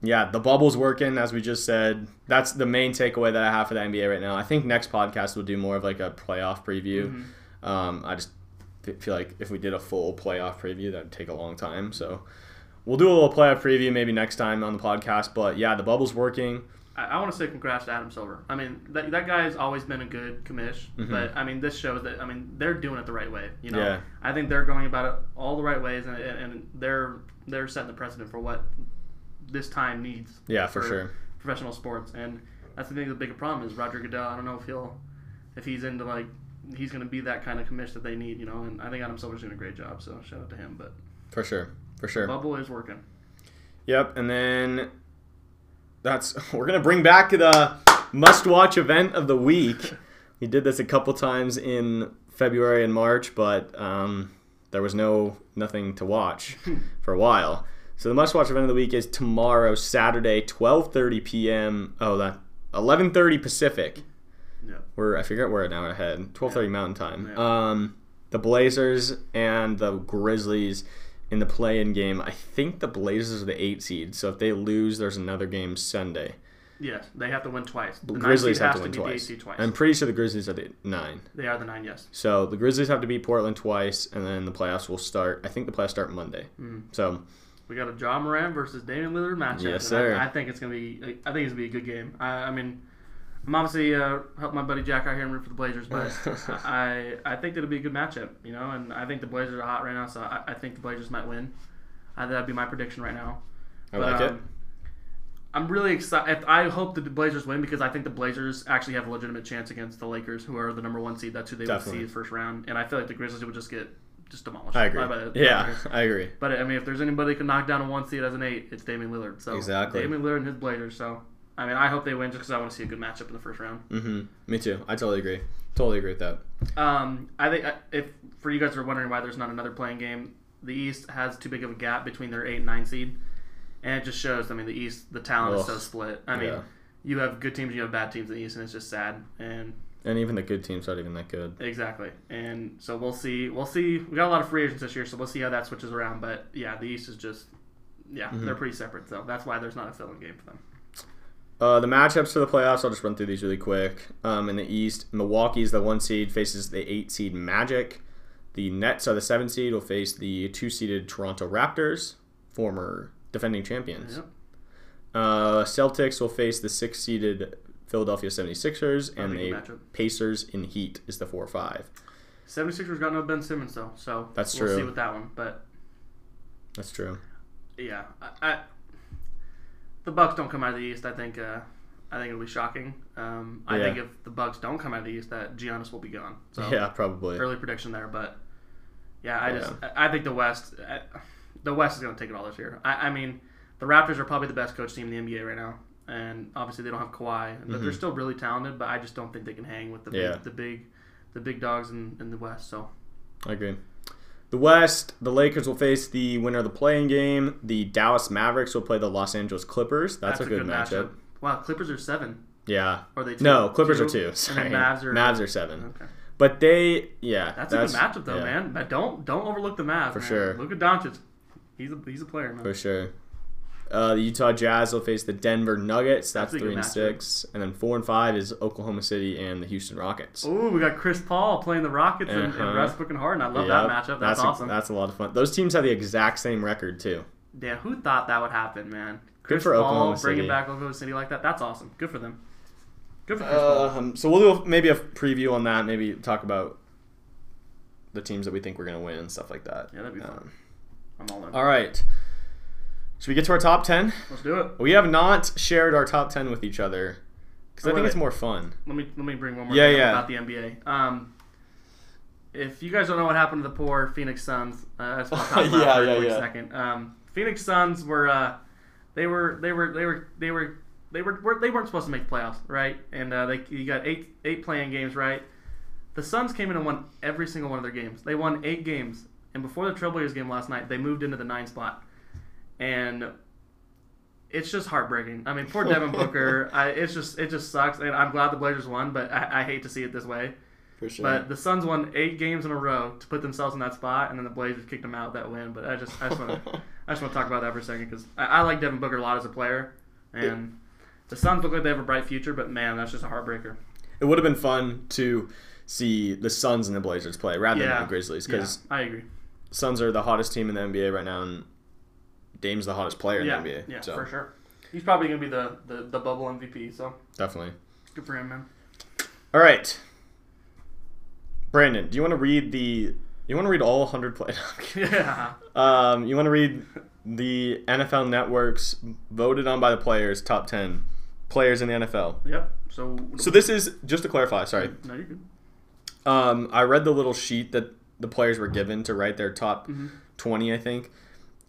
Yeah, the bubble's working as we just said. That's the main takeaway that I have for the NBA right now. I think next podcast we'll do more of like a playoff preview. Mhm. Um, I just feel like if we did a full playoff preview, that'd take a long time. So we'll do a little playoff preview maybe next time on the podcast. But yeah, the bubble's working. I, I want to say congrats to Adam Silver. I mean, that, that guy has always been a good commish, Mhm. but I mean, this shows that I mean they're doing it the right way. You know, Yeah. I think they're going about it all the right ways, and, and, they're they're setting the precedent for what this time needs. Yeah, for sure. Professional sports, and that's the thing. The bigger problem is Roger Goodell. I don't know if he'll if he's into like he's going to be that kind of commish that they need. You know, and I think Adam Silver's doing a great job. So shout out to him. But For sure. For sure. bubble is working. Yep, and then that's *laughs* we're gonna bring back the must-watch event of the week. We did this a couple times in February and March, but um, there was no nothing to watch *laughs* for a while. So the must-watch event of the week is tomorrow, Saturday, 12:30 p.m. Oh, that 11:30 Pacific. Yeah. We're I forget we're an hour ahead. 12:30 Mountain Time. Yeah. Um, the Blazers and the Grizzlies in the play-in game. I think the Blazers are the eight seed. So if they lose, there's another game Sunday. Yes, they have to win twice. The Grizzlies have has to win eight twice. twice. I'm pretty sure the Grizzlies are the nine. they are the nine. Yes. So the Grizzlies have to beat Portland twice, and then the playoffs will start. I think the playoffs start Monday. Mm. So We got a Ja Morant versus Damian Lillard matchup. Yes, sir. I, I think it's gonna be. I think it's gonna be a good game. I, I mean, I'm obviously uh, help my buddy Jack out here and root for the Blazers, but *laughs* I I think it'll be a good matchup. You know, and I think the Blazers are hot right now, so I, I think the Blazers might win. Uh, that'd be my prediction right now. I But, like it. um, I'm really excited. I hope that the Blazers win because I think the Blazers actually have a legitimate chance against the Lakers, who are the number one seed. That's who they Definitely. would see first round, and I feel like the Grizzlies would just get just demolished. I agree. by the- Yeah. I agree. But I mean, if there's anybody who can knock down a one seed as an eight, it's Damian Lillard. So Exactly. Damian Lillard and his Blazers. So I mean, I hope they win just because I want to see a good matchup in the first round. hmm Me too. I totally agree. Totally agree with that. Um, I think uh, if for you guys are wondering why there's not another play-in game, the East has too big of a gap between their eight and nine seed, and it just shows. I mean, the East, the talent is so split. I mean, Yeah. you have good teams, you have bad teams in the East, and it's just sad. And And even the good teams aren't even that good. exactly, and so we'll see. We'll see. We got a lot of free agents this year, so we'll see how that switches around. But yeah, the East is just yeah, Mm-hmm. they're pretty separate. So that's why there's not a filling game for them. Uh, the matchups for the playoffs, I'll just run through these really quick. Um, in the East, Milwaukee's the one seed faces the eight seed Magic. The Nets are the seven seed will face the two seeded Toronto Raptors, former defending champions. Yep. Uh, Celtics will face the six seeded Philadelphia 76ers, and the matchup. Pacers in Heat is the 4 5. 76ers got no Ben Simmons though, so That's we'll true. see with that one. But That's true. yeah, I, I, the Bucks don't come out of the East. I think uh, I think it'll be shocking. Um, I Yeah. think if the Bucks don't come out of the East, that Giannis will be gone. So yeah, probably. early prediction there, but yeah, I just Yeah. I I think the West, I, the West is going to take it all this year. I, I mean, the Raptors are probably the best coach team in the NBA right now, and obviously they don't have Kawhi, but they're still really talented. But I just don't think they can hang with the Mm-hmm. Yeah. big, the big, the big dogs in, in the West. So I agree. The West, the Lakers will face the winner of the play-in game. The Dallas Mavericks will play the Los Angeles Clippers. That's, a, good, matchup. Wow, Clippers are seven. Yeah. Or are they two? No, Clippers are two. Sorry. then Mavs are Mavs are seven. Okay. But they, yeah, That's, a good matchup though, yeah, man. Don't don't overlook the Mavs. For man. sure. Look at Doncic. He's a he's a player, man. For sure. Uh, the Utah Jazz will face the Denver Nuggets. That's, That's three and matchup. six, and then four and five is Oklahoma City and the Houston Rockets. Oh, we got Chris Paul playing the Rockets and, Uh-huh. and Westbrook and Harden. I love Yep. that matchup. That's, a- awesome. that's a lot of fun. Those teams have the exact same record too. Yeah, who thought that would happen, man? Chris for Paul Oklahoma bringing City. back Oklahoma City like that. That's awesome. Good for them. Good for Chris Paul. Um, so we'll do maybe a preview on that. Maybe talk about the teams that we think we're gonna win and stuff like that. Yeah, that'd be fun. Um, I'm all in. all right. Should we get to our top ten? Let's do it. We have not shared our top ten with each other because I Oh, think wait, it's more fun. Let me let me bring one more Yeah, yeah. about the NBA. Um, if you guys don't know what happened to the poor Phoenix Suns, uh, I want to talk *laughs* about Yeah, for yeah, a quick yeah. second. Um, Phoenix Suns were uh, they were they were they were they were they were, were they weren't supposed to make the playoffs, right? And uh, they you got eight eight playing games, right? The Suns came in and won every single one of their games. They won eight games, and before the Trailblazers game last night, they moved into the nine spot, and it's just heartbreaking. I mean, poor *laughs* Devin Booker. I, it's just it just sucks, and I'm glad the Blazers won, but I, I hate to see it this way. For sure. But the Suns won eight games in a row to put themselves in that spot, and then the Blazers kicked them out that win. But I just I just want to *laughs* I just want to talk about that for a second because I, I like Devin Booker a lot as a player, and the Suns look like they have a bright future. But man, that's just a heartbreaker. it would have been fun to see the Suns and the Blazers play rather Yeah. than the Grizzlies Yeah, because I agree. Suns are the hottest team in the NBA right now, and Dame's the hottest player in the NBA. yeah, so for sure. He's probably gonna be the, the, the bubble MVP. So definitely. good for him, man. All right, Brandon, do you want to read the? You want to read all 100 play? *laughs* *laughs* yeah. um, you want to read the NFL Network's voted on by the players top 10 players in the NFL. Yep. So So this is just to clarify. Sorry, No, you're good. um, I read the little sheet that the players were given to write their top Mm-hmm. 20. I think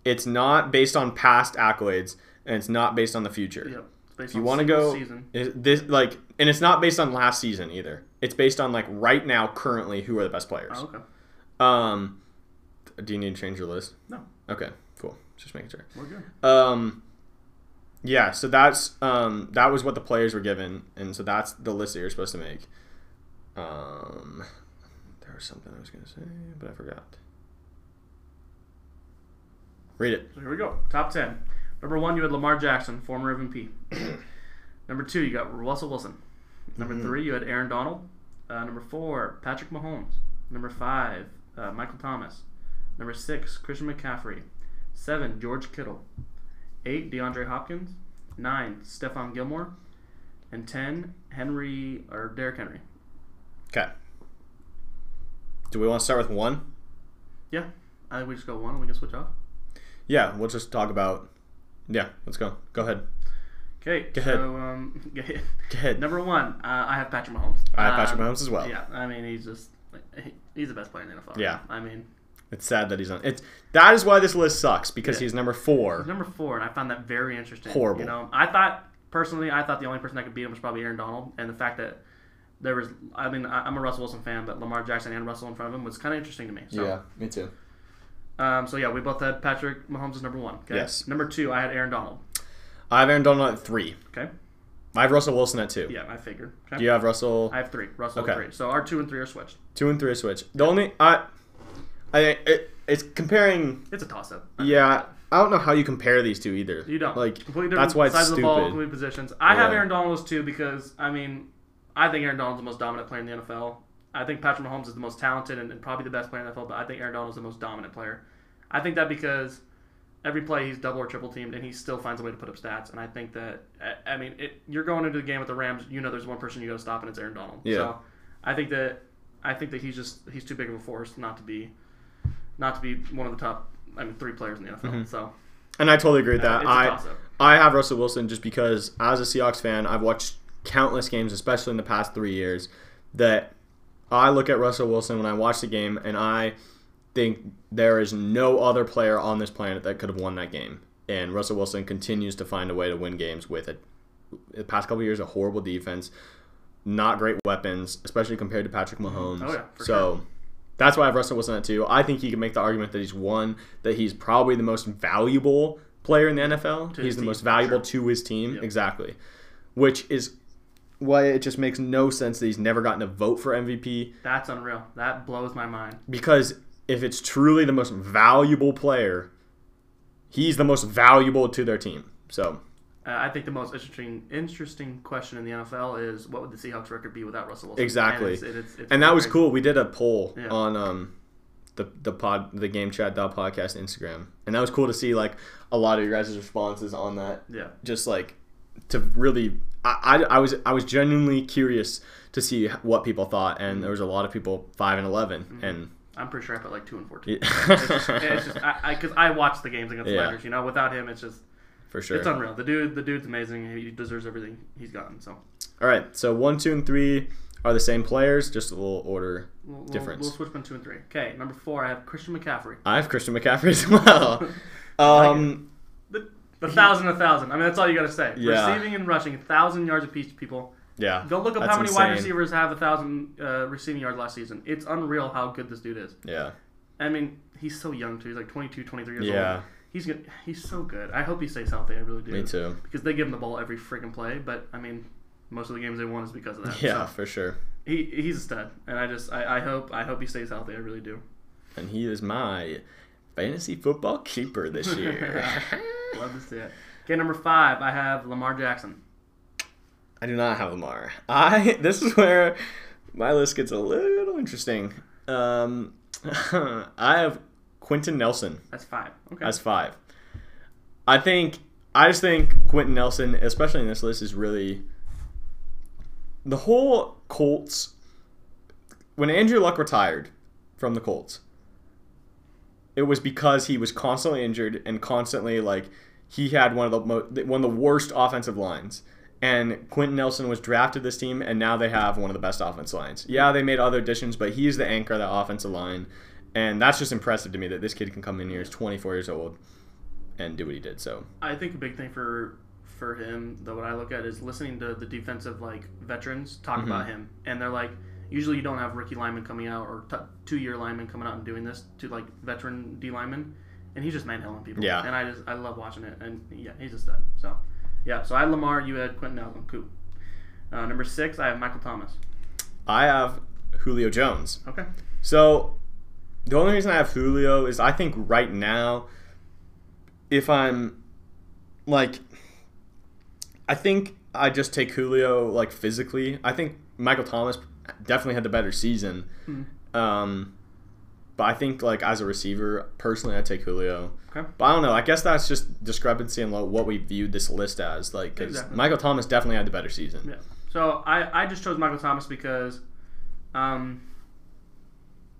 it's not based on past accolades, and it's not based on the future. Yep. Based If you want to go, season. this like, and it's not based on last season either. It's based on like right now, currently, who are the best players. Oh, okay. Um, do you need to change your list? No, Okay, cool. Just making sure. we're good. Um, yeah. So that's um that was what the players were given, and so that's the list that you're supposed to make. Um, there was something I was gonna say, but I forgot. Read it. So here we go. Top 10. Number one, you had Lamar Jackson, former MVP. *clears throat* Number two, you got Russell Wilson. Number Mhm. three, you had Aaron Donald. Uh, number four, Patrick Mahomes. Number five, uh, Michael Thomas. Number six, Christian McCaffrey. Seven, George Kittle. Eight, DeAndre Hopkins. Nine, Stephon Gilmore. And ten, Henry or Derrick Henry. Okay. Do we want to start with one? Yeah, I think we just go one and we can switch off. Yeah, we'll just talk about. Yeah, let's go. Go ahead. Okay, Go ahead. so um, *laughs* Go ahead. number one, uh, I have Patrick Mahomes. I have Patrick Um, Mahomes as well. Yeah, I mean he's just he- he's the best player in the NFL. Yeah. I mean It's sad that he's on. It's that is why this list sucks because Yeah. he's number four. he's number four, and I found that very interesting. Horrible. You know, I thought personally, I thought the only person that could beat him was probably Aaron Donald, and the fact that there was, I mean, I'm a Russell Wilson fan, but Lamar Jackson and Russell in front of him was kind of interesting to me. So, Yeah, me too. Um, so yeah, we both had Patrick Mahomes as number one. Okay? Yes. Number two, I had Aaron Donald. I have Aaron Donald at three. Okay. I have Russell Wilson at two. Yeah, I figured. Okay. Do you have Russell? I have three. Russell Okay. and three. So our two and three are switched. Two and three are switched. The only I, I it, it's comparing. It's a toss up. Yeah, I don't know how you compare these two either. You don't. like. completely different that's why it's sides of the ball, complete positions. I have Aaron Donald as two because I mean, I think Aaron Donald's the most dominant player in the NFL. I think Patrick Mahomes is the most talented and, and probably the best player in the NFL, but I think Aaron Donald's the most dominant player. I think that because every play he's double or triple teamed and he still finds a way to put up stats. And I think that I- I mean, it, you're going into the game with the Rams. You know, there's one person you got to stop, and it's Aaron Donald. Yeah. So I think that I think that he's just he's too big of a force not to be not to be one of the top. I mean, three players in the NFL. So And I totally agree with uh, that. I. I have Russell Wilson just because as a Seahawks fan, I've watched countless games, especially in the past three years, that I look at Russell Wilson when I watch the game and I think there is no other player on this planet that could have won that game. And Russell Wilson continues to find a way to win games with it. The past couple of years, a horrible defense, not great weapons, especially compared to Patrick mm-hmm. Mahomes. Oh, yeah, for so that's why I have Russell Wilson at two. I think he can make the argument that he's one, that he's probably the most valuable player in the NFL. To he's the team, most valuable sure. to his team. Yep. Exactly. Which is why it just makes no sense that he's never gotten a vote for MVP That's unreal. That blows my mind. because if it's truly the most valuable player, he's the most valuable to their team. So, Uh, I think the most interesting interesting question in the NFL is what would the Seahawks record be without Russell Wilson? Exactly. And, it's, it's, it's and that was cool. We did a poll Yeah. on um the the pod the game chat dot podcast Instagram, and that was cool to see like a lot of your guys' responses on that. Yeah. Just like to really, I, I, I was I was genuinely curious to see what people thought, and there was a lot of people five and 11 Mm-hmm. and. I'm pretty sure I put like two and fourteen. Yeah. it's just, it's just I because I, watch the games against the Yeah. Niners. You know, without him, it's just For sure. it's unreal. The dude, the dude's amazing. He deserves everything he's gotten. So All right, so one, two, and three are the same players, just a little order. we'll, Difference. We'll, switch from two and three. Okay, number four, I have Christian McCaffrey. I have Christian McCaffrey as well. *laughs* *laughs* Um, The, the thousand, a thousand. I mean, that's all you got to say. Yeah. Receiving and rushing, a thousand yards apiece, people. Yeah. Go look up how many wide receivers have a thousand uh, receiving yards last season. It's unreal how good this dude is. Yeah. I mean, he's so young too. He's like 22, 23 years Yeah. old. He's good. He's so good. I hope he stays healthy. I really do. Me too. Because they give him the ball every freaking play. But I mean, most of the games they won is because of that. Yeah, So, for sure. he he's a stud, and I just I, I hope I hope he stays healthy. I really do. And he is my fantasy football keeper this year. *laughs* Love to see it. Okay, number five, I have Lamar Jackson. I do not have Lamar. I *laughs* this is where my list gets a little interesting. Um, *laughs* I have Quenton Nelson That's five. Okay. as five. I think I just think Quenton Nelson, especially in this list, is really the whole Colts. When Andrew Luck retired from the Colts, it was because he was constantly injured and constantly like he had one of the mo- one of the worst offensive lines. And Quenton Nelson was drafted this team, and now they have one of the best offensive lines. Yeah, they made other additions, but he's the anchor of that offensive line, and that's just impressive to me that this kid can come in here, he's 24 years old, and do what he did. So I think a big thing for for him, though, what I look at is listening to the defensive like veterans talk Mm-hmm. about him, and they're like, usually you don't have rookie linemen coming out or t- two year linemen coming out and doing this to like veteran D linemen, and he's just manhandling people. Yeah. and I just I love watching it, and yeah, he's a stud. So yeah, so I had Lamar, you had Quenton Nelson, cool. Uh, number six, I have Michael Thomas. I have Julio Jones. Okay, So the only reason I have Julio is I think right now, if I'm like, I think I just take Julio like physically. I think Michael Thomas definitely had the better season. Mhm. Um, but I think like as a receiver, personally, I take Julio. Okay. But I don't know. I guess that's just discrepancy in what we viewed this list as. Like, 'cause Exactly. Michael Thomas definitely had the better season. Yeah. So I, I just chose Michael Thomas because, um,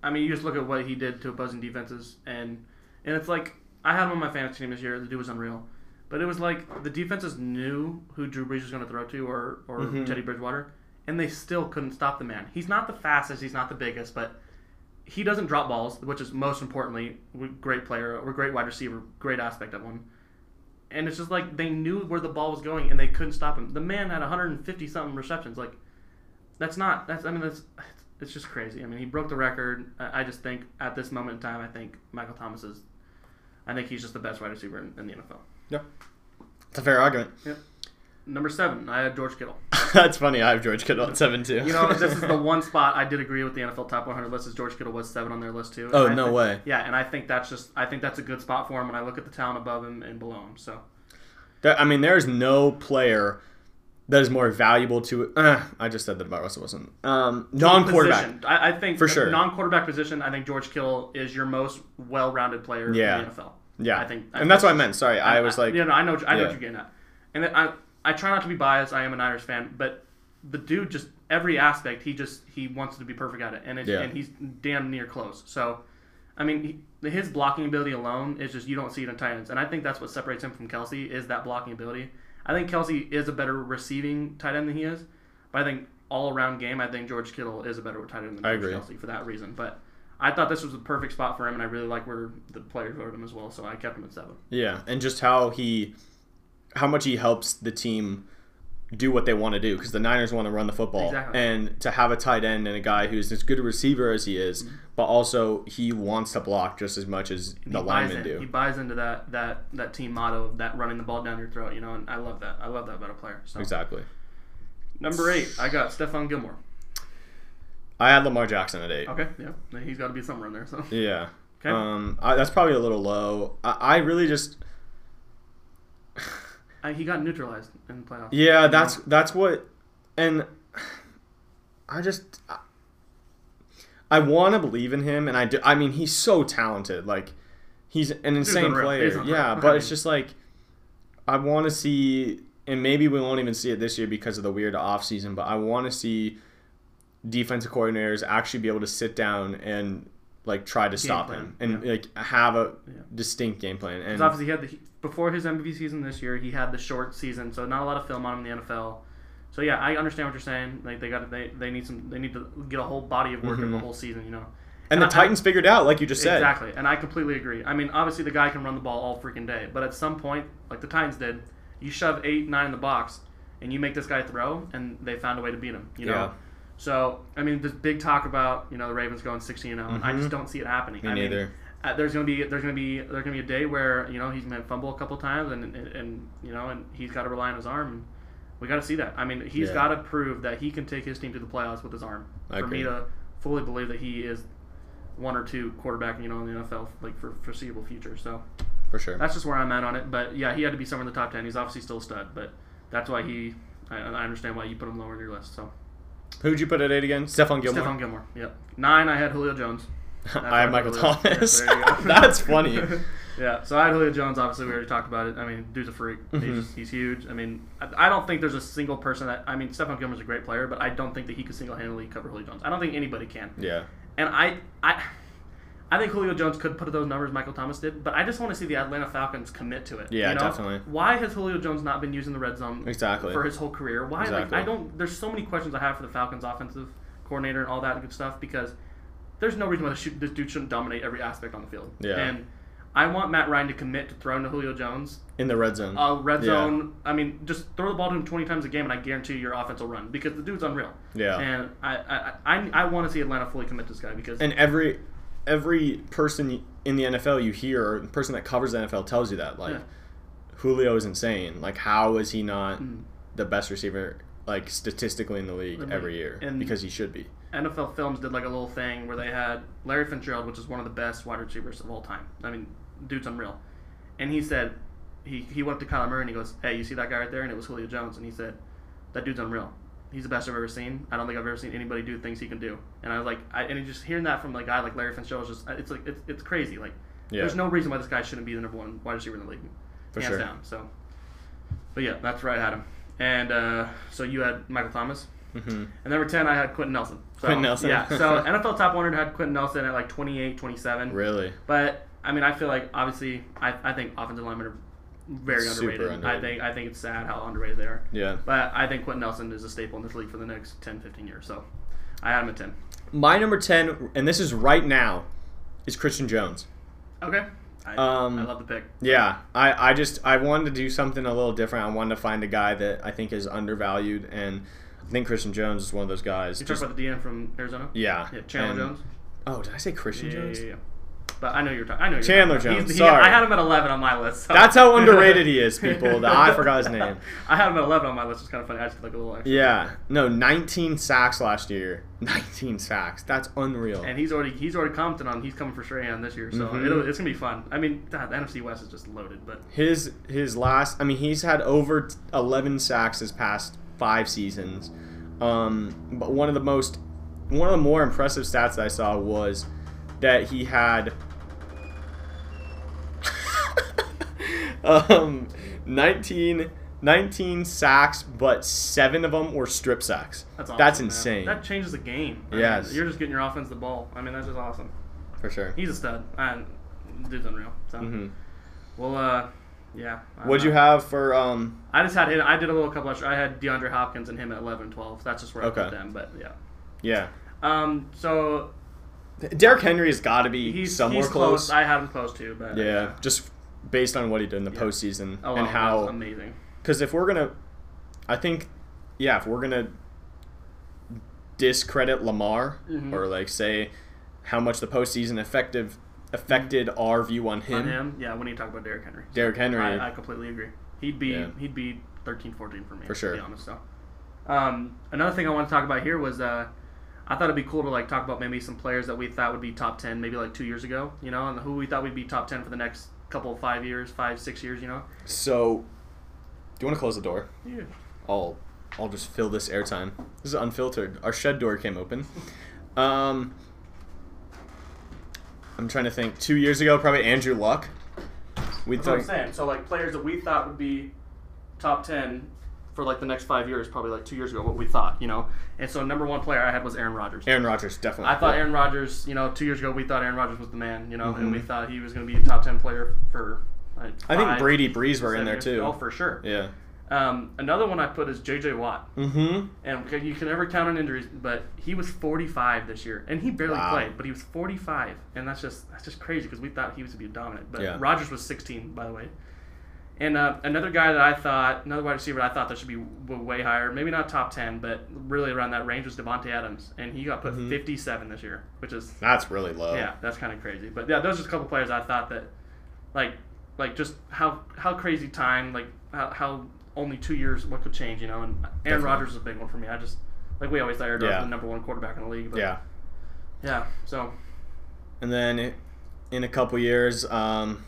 I mean, you just look at what he did to opposing defenses, and and it's like I had him on my fantasy team this year. The dude was unreal, but it was like the defenses knew who Drew Brees was going to throw to, or or Mhm. Teddy Bridgewater, and they still couldn't stop the man. He's not the fastest, he's not the biggest, but he doesn't drop balls, which is most importantly, great player or great wide receiver, great aspect of one. And it's just like they knew where the ball was going and they couldn't stop him. The man had 150 something receptions. Like that's not that's I mean that's it's just crazy. I mean he broke the record. I I just think at this moment in time, I think Michael Thomas is. I think he's just the best wide receiver in, in the NFL. Yeah, it's a fair argument. Yep. Number seven, I had George Kittle. *laughs* That's funny. I have George Kittle at seven too. You know, this is the *laughs* one spot I did agree with the NFL top 100 list. Is George Kittle was seven on their list too. Oh, I no think- way. Yeah, and I think that's just I think that's a good spot for him when I look at the talent above him and below him. So There- I mean, there is no player that is more valuable to. Uh, I just said that about Russell Wilson. Um, non-quarterback. I, I think For sure. non-quarterback position. I think George Kittle is your most well-rounded player Yeah. in the NFL. Yeah, I think- and that's what I meant. Sorry, I, was like, you know, I know, I know Yeah. what you're getting at, and I, I try not to be biased. I am a Niners fan, but the dude just every aspect he just he wants to be perfect at it, and it, Yeah. and he's damn near close. So, I mean, he, his blocking ability alone is just you don't see it in tight ends, and I think that's what separates him from Kelce is that blocking ability. I think Kelce is a better receiving tight end than he is, but I think all around game, I think George Kittle is a better tight end than I George agree. Kelce for that reason. But I thought this was a perfect spot for him, and I really like where the players voted him as well, so I kept him at seven. yeah, and just how he, how much he helps the team do what they want to do because the Niners want to run the football, Exactly. and to have a tight end and a guy who's as good a receiver as he is, but also he wants to block just as much as And the linemen in. He buys into that that that team motto of that running the ball down your throat, you know, and I love that. I love that about a player. So Exactly. number eight, I got Stephon Gilmore. I had Lamar Jackson at eight. Okay, yeah, he's got to be somewhere in there. So Yeah. okay, Um, I, that's probably a little low. I, I really just. I, he got neutralized in the playoffs. Yeah, that's that's what, and I just I, I want to believe in him, and I do. I mean, he's so talented. Like he's an insane player. Yeah, but it's just like I want to see, and maybe we won't even see it this year because of the weird off season. But I want to see defensive coordinators actually be able to sit down and like try to stop plan, him and yeah. like have a Yeah. distinct game plan. And obviously he had the before his MVP season this year, he had the short season, so not a lot of film on him in the NFL. So yeah, I understand what you're saying. Like they got they they need some they need to get a whole body of work in the Mhm. whole season, you know. and the I- Titans figured out, like you just said. Exactly, and I completely agree. I mean, obviously the guy can run the ball all freaking day, but at some point, like the Titans did, you shove eight, nine in the box, and you make this guy throw, and they found a way to beat him. You know. Yeah. So I mean, there's big talk about you know the Ravens going 16 0, and I just Mhm. don't see it happening. Me I mean, neither. uh, there's gonna be there's gonna be there's gonna be a day where you know he's gonna fumble a couple times, and, and, and you know, and he's got to rely on his arm. We got to see that. I mean, he's Yeah. got to prove that he can take his team to the playoffs with his arm. I for me to fully believe that he is one or two quarterback, you know, in the NFL like for foreseeable future. So For sure. that's just where I'm at on it. But yeah, he had to be somewhere in the top ten. He's obviously still a stud, but that's why he. I, I understand why you put him lower in your list. So Who'd you put at eight again? Stephon Gilmore. Stephon Gilmore. Yep. Nine. I had Julio Jones. *laughs* I have Michael Julio- Thomas. Yeah, there you go. *laughs* That's funny. *laughs* yeah. So I had Julio Jones. Obviously, we already talked about it. I mean, dude's a freak. Mhm. He's he's huge. I mean, I, I don't think there's a single person that. I mean, Stephon Gilmore's a great player, but I don't think that he could single-handedly cover Julio Jones. I don't think anybody can. Yeah. And I, I, I think Julio Jones could put those numbers Michael Thomas did, but I just want to see the Atlanta Falcons commit to it. Yeah, you know? definitely. Why has Julio Jones not been using the red zone Exactly. for his whole career? Why? Exactly. Like, I don't. There's so many questions I have for the Falcons offensive coordinator and all that good stuff because there's no reason why this, this dude shouldn't dominate every aspect on the field. Yeah. And I want Matt Ryan to commit to throwing to Julio Jones. In the red zone. Uh, red Yeah. zone. I mean, just throw the ball to him 20 times a game, and I guarantee you your offense will run because the dude's unreal. yeah. And I, I, I, I want to see Atlanta fully commit to this guy because And every every person in the NFL you hear, or the person that covers the NFL tells you that. Like, Yeah. Julio is insane. Like, how is he not Mm. the best receiver, like statistically in the league every year? because he should be. NFL Films did like a little thing where they had Larry Fitzgerald, which is one of the best wide receivers of all time. I mean, dude's unreal. And he said, he, he went up to Kyler Murray and he goes, "Hey, you see that guy right there?" And it was Julio Jones, and he said, "That dude's unreal. He's the best I've ever seen. I don't think I've ever seen anybody do things he can do." And I was like, I, and just hearing that from a guy like Larry Fitzgerald, is just it's like it's, it's crazy. Like, Yeah. there's no reason why this guy shouldn't be the number one wide receiver in the league, For hands sure. down. So, but yeah, that's where I had him. And uh, so you had Michael Thomas. hmm And number 10, I had Quenton Nelson. So, Quenton Nelson. Yeah. So *laughs* NFL Top 100 had Quenton Nelson at like 28, 27. Really. But, I mean, I feel like, obviously, I, I think offensive linemen are very Super underrated. I think I think it's sad how underrated they are. Yeah. But I think Quenton Nelson is a staple in this league for the next 10, 15 years. So I had him at 10. My number ten, and this is right now, is Christian Jones. Okay. I, Um, I love the pick. Yeah, I, I just I wanted to do something a little different. I wanted to find a guy that I think is undervalued, and I think Christian Jones is one of those guys. You Just- talking about the DN from Arizona? yeah, Yeah, Chandler and- Jones. Oh, did I say Christian Yeah, Jones? yeah, yeah. But I know you're talking. I know you're Chandler talking. Jones, He's- sorry. I had him at 11 on my list. so- That's how underrated he is, *laughs* people. That I forgot his name. *laughs* I had him at 11 on my list. It's kind of funny. I just like a little extra. Yeah, no, 19 sacks last year. *laughs* 19 sacks. That's unreal. And he's already he's already commented on he's coming for Strahan this year, so Mhm. it'll, it's gonna be fun. I mean, God, the NFC West is just loaded, but His his last, I mean, he's had over 11 sacks his past five seasons. Um, but one of the most, one of the more impressive stats that I saw was that he had, um, 19, 19 sacks, but seven of them were strip sacks. that's awesome, That's man. insane. That changes the game. I Yes. mean, you're just getting your offense the ball. I mean, that's just awesome. for sure. He's a stud. And dude's unreal. So, hmm well, uh, yeah. What'd you have for um? I just had him. I did a little couple extra. I had DeAndre Hopkins and him at 11, 12. That's just where Okay. I put them. But yeah. Yeah, Um. So Derrick Henry has got to be he's somewhere he's close. I had him close too, but Yeah, just based on what he did in the Yeah. postseason Oh, and wow, how. that's amazing. Because if we're gonna, I think, yeah, if we're gonna discredit Lamar Mhm. or like say how much the postseason effective affected our view on him, On him, yeah. When you talk about Derrick Henry, Derrick Henry. I, I completely agree. He'd be Yeah. he'd be 13, 14 for me. For sure. To be honest, so. Um, another thing I want to talk about here was uh, I thought it'd be cool to like talk about maybe some players that we thought would be top ten, maybe like two years ago, you know, and who we thought would be top ten for the next couple five years, five six years, you know. so, do you want to close the door? Yeah. I'll I'll just fill this airtime. This is unfiltered. Our shed door came open. Um, I'm trying to think. Two years ago, probably Andrew Luck. We That's what I'm thought saying. So like players that we thought would be top ten for like the next five years, probably like two years ago, what we thought, you know. And so number one player I had was Aaron Rodgers. Aaron Rodgers definitely. I thought Aaron Rodgers, you know, two years ago we thought Aaron Rodgers was the man, you know, and Mhm. we thought he was going to be a top ten player for. Like, I think Brady Brees were in there years. too. Oh, for sure. Yeah. Um, another one I put is J.J. Watt, Mm-hmm. and you can never count on injuries, but he was 45 this year, and he barely Wow. played, but he was 45, and that's just that's just crazy because we thought he was to be dominant. But Yeah. Rodgers was 16, by the way. And uh, another guy that I thought, another wide receiver I thought that should be w- way higher, maybe not top 10, but really around that range was Davante Adams, and he got put Mhm. 57 this year, which is That's really low. yeah, that's kind of crazy. But yeah, those are just a couple players I thought that, like, like just how how crazy time, like how, how only two years, what could change, you know? And Aaron. Rodgers is a big one for me. I just like we always thought Aaron Rodgers Yeah. the number one quarterback in the league. But Yeah. yeah. So And then in a couple years, um,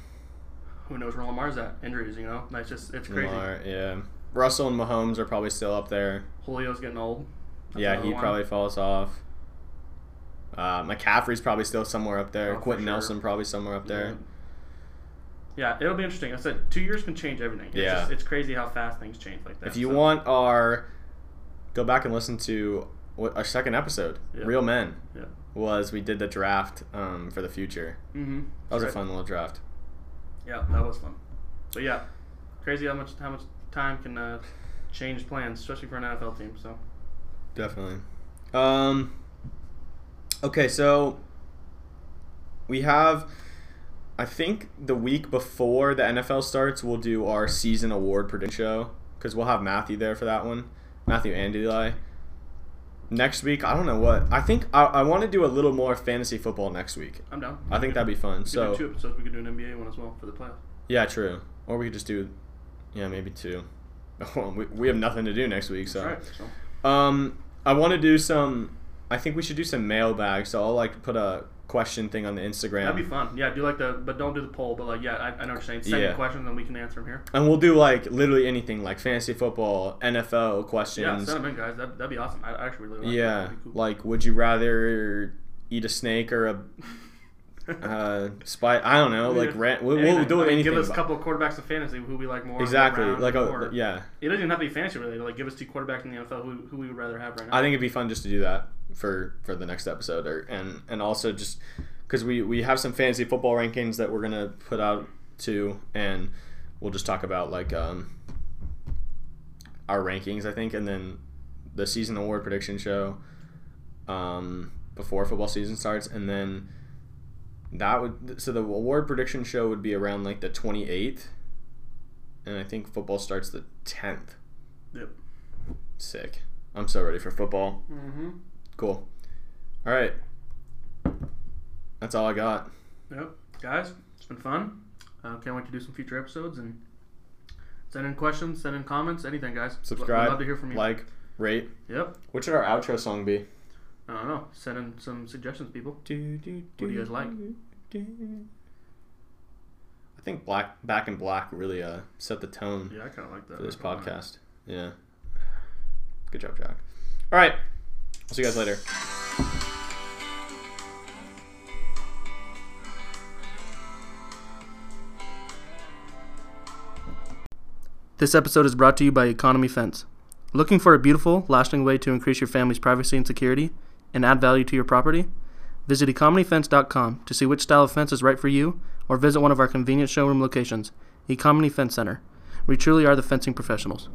who knows where Lamar's at? Injuries, you know? That's just it's crazy. Lamar, yeah, Russell and Mahomes are probably still up there. Julio's getting old. That's yeah, he one. probably falls off. Uh, McCaffrey's probably still somewhere up there. Oh, Quenton sure. Nelson probably somewhere up there. Yeah, it'll be interesting. I said two years can change everything. It's Yeah. just, it's crazy how fast things change like that. If you so- want our, go back and listen to what our second episode, Yeah. Real Men, yeah. was we did the draft um, for the future. Mm-hmm. That was a fun little draft. Yeah, that was fun. But yeah, crazy how much how much time can uh, change plans, especially for an NFL team. So Definitely. Um, okay, so we have, I think the week before the NFL starts, we'll do our season award prediction show because we'll have Matthew there for that one. Matthew and Eli. Next week, I don't know what. I think I, I want to do a little more fantasy football next week. I'm down. I think that'd be fun. We could So do two episodes. We could do an NBA one as well for the playoffs. yeah, true. Or we could just do, yeah, maybe two. *laughs* we, we have nothing to do next week, so. Right. So Um, I want to do some. I think we should do some mailbag. So I'll like put a question thing on the Instagram, that'd be fun. Yeah, do like the but don't do the poll. But like yeah, I, I know what you're saying. Send Yeah. me questions and we can answer them here. and we'll do like literally anything, like fantasy football, NFL questions. Yeah, send them in, guys. That that'd be awesome. I, I actually really like Yeah, that. That'd cool. like would you rather eat a snake or a uh, spy? I don't know. Like rent. We'll, we'll do I mean, anything. Give us a couple of quarterbacks of fantasy who we like more. exactly. Like a yeah. It doesn't even have to be fantasy related. Like give us two quarterbacks in the NFL who, who we would rather have right now. I think it'd be fun just to do that for for the next episode, or and and also just because we we have some fantasy football rankings that we're gonna put out too, and we'll just talk about like um our rankings, I think, and then the season award prediction show um before football season starts, and then that would so the award prediction show would be around like the twenty eighth, and I think football starts the tenth. Yep. Sick. I'm so ready for football. Mm-hmm. Cool. All right. That's all I got. Yep, guys, it's been fun. Uh, can't wait to do some future episodes and send in questions, send in comments, anything, guys. We'd Subscribe, love to hear from you. like, rate. Yep. What should our outro song be? I don't know. Send in some suggestions, people. What do you guys like? I think Black Back in Black really uh, set the tone Yeah, I kind of like that. for this I don't podcast. Yeah. Good job, Jack. All right. I'll see you guys later. This episode is brought to you by Economy Fence. Looking for a beautiful, lasting way to increase your family's privacy and security and add value to your property? Visit economyfence.com to see which style of fence is right for you or visit one of our convenient showroom locations, Economy Fence Center. We truly are the fencing professionals.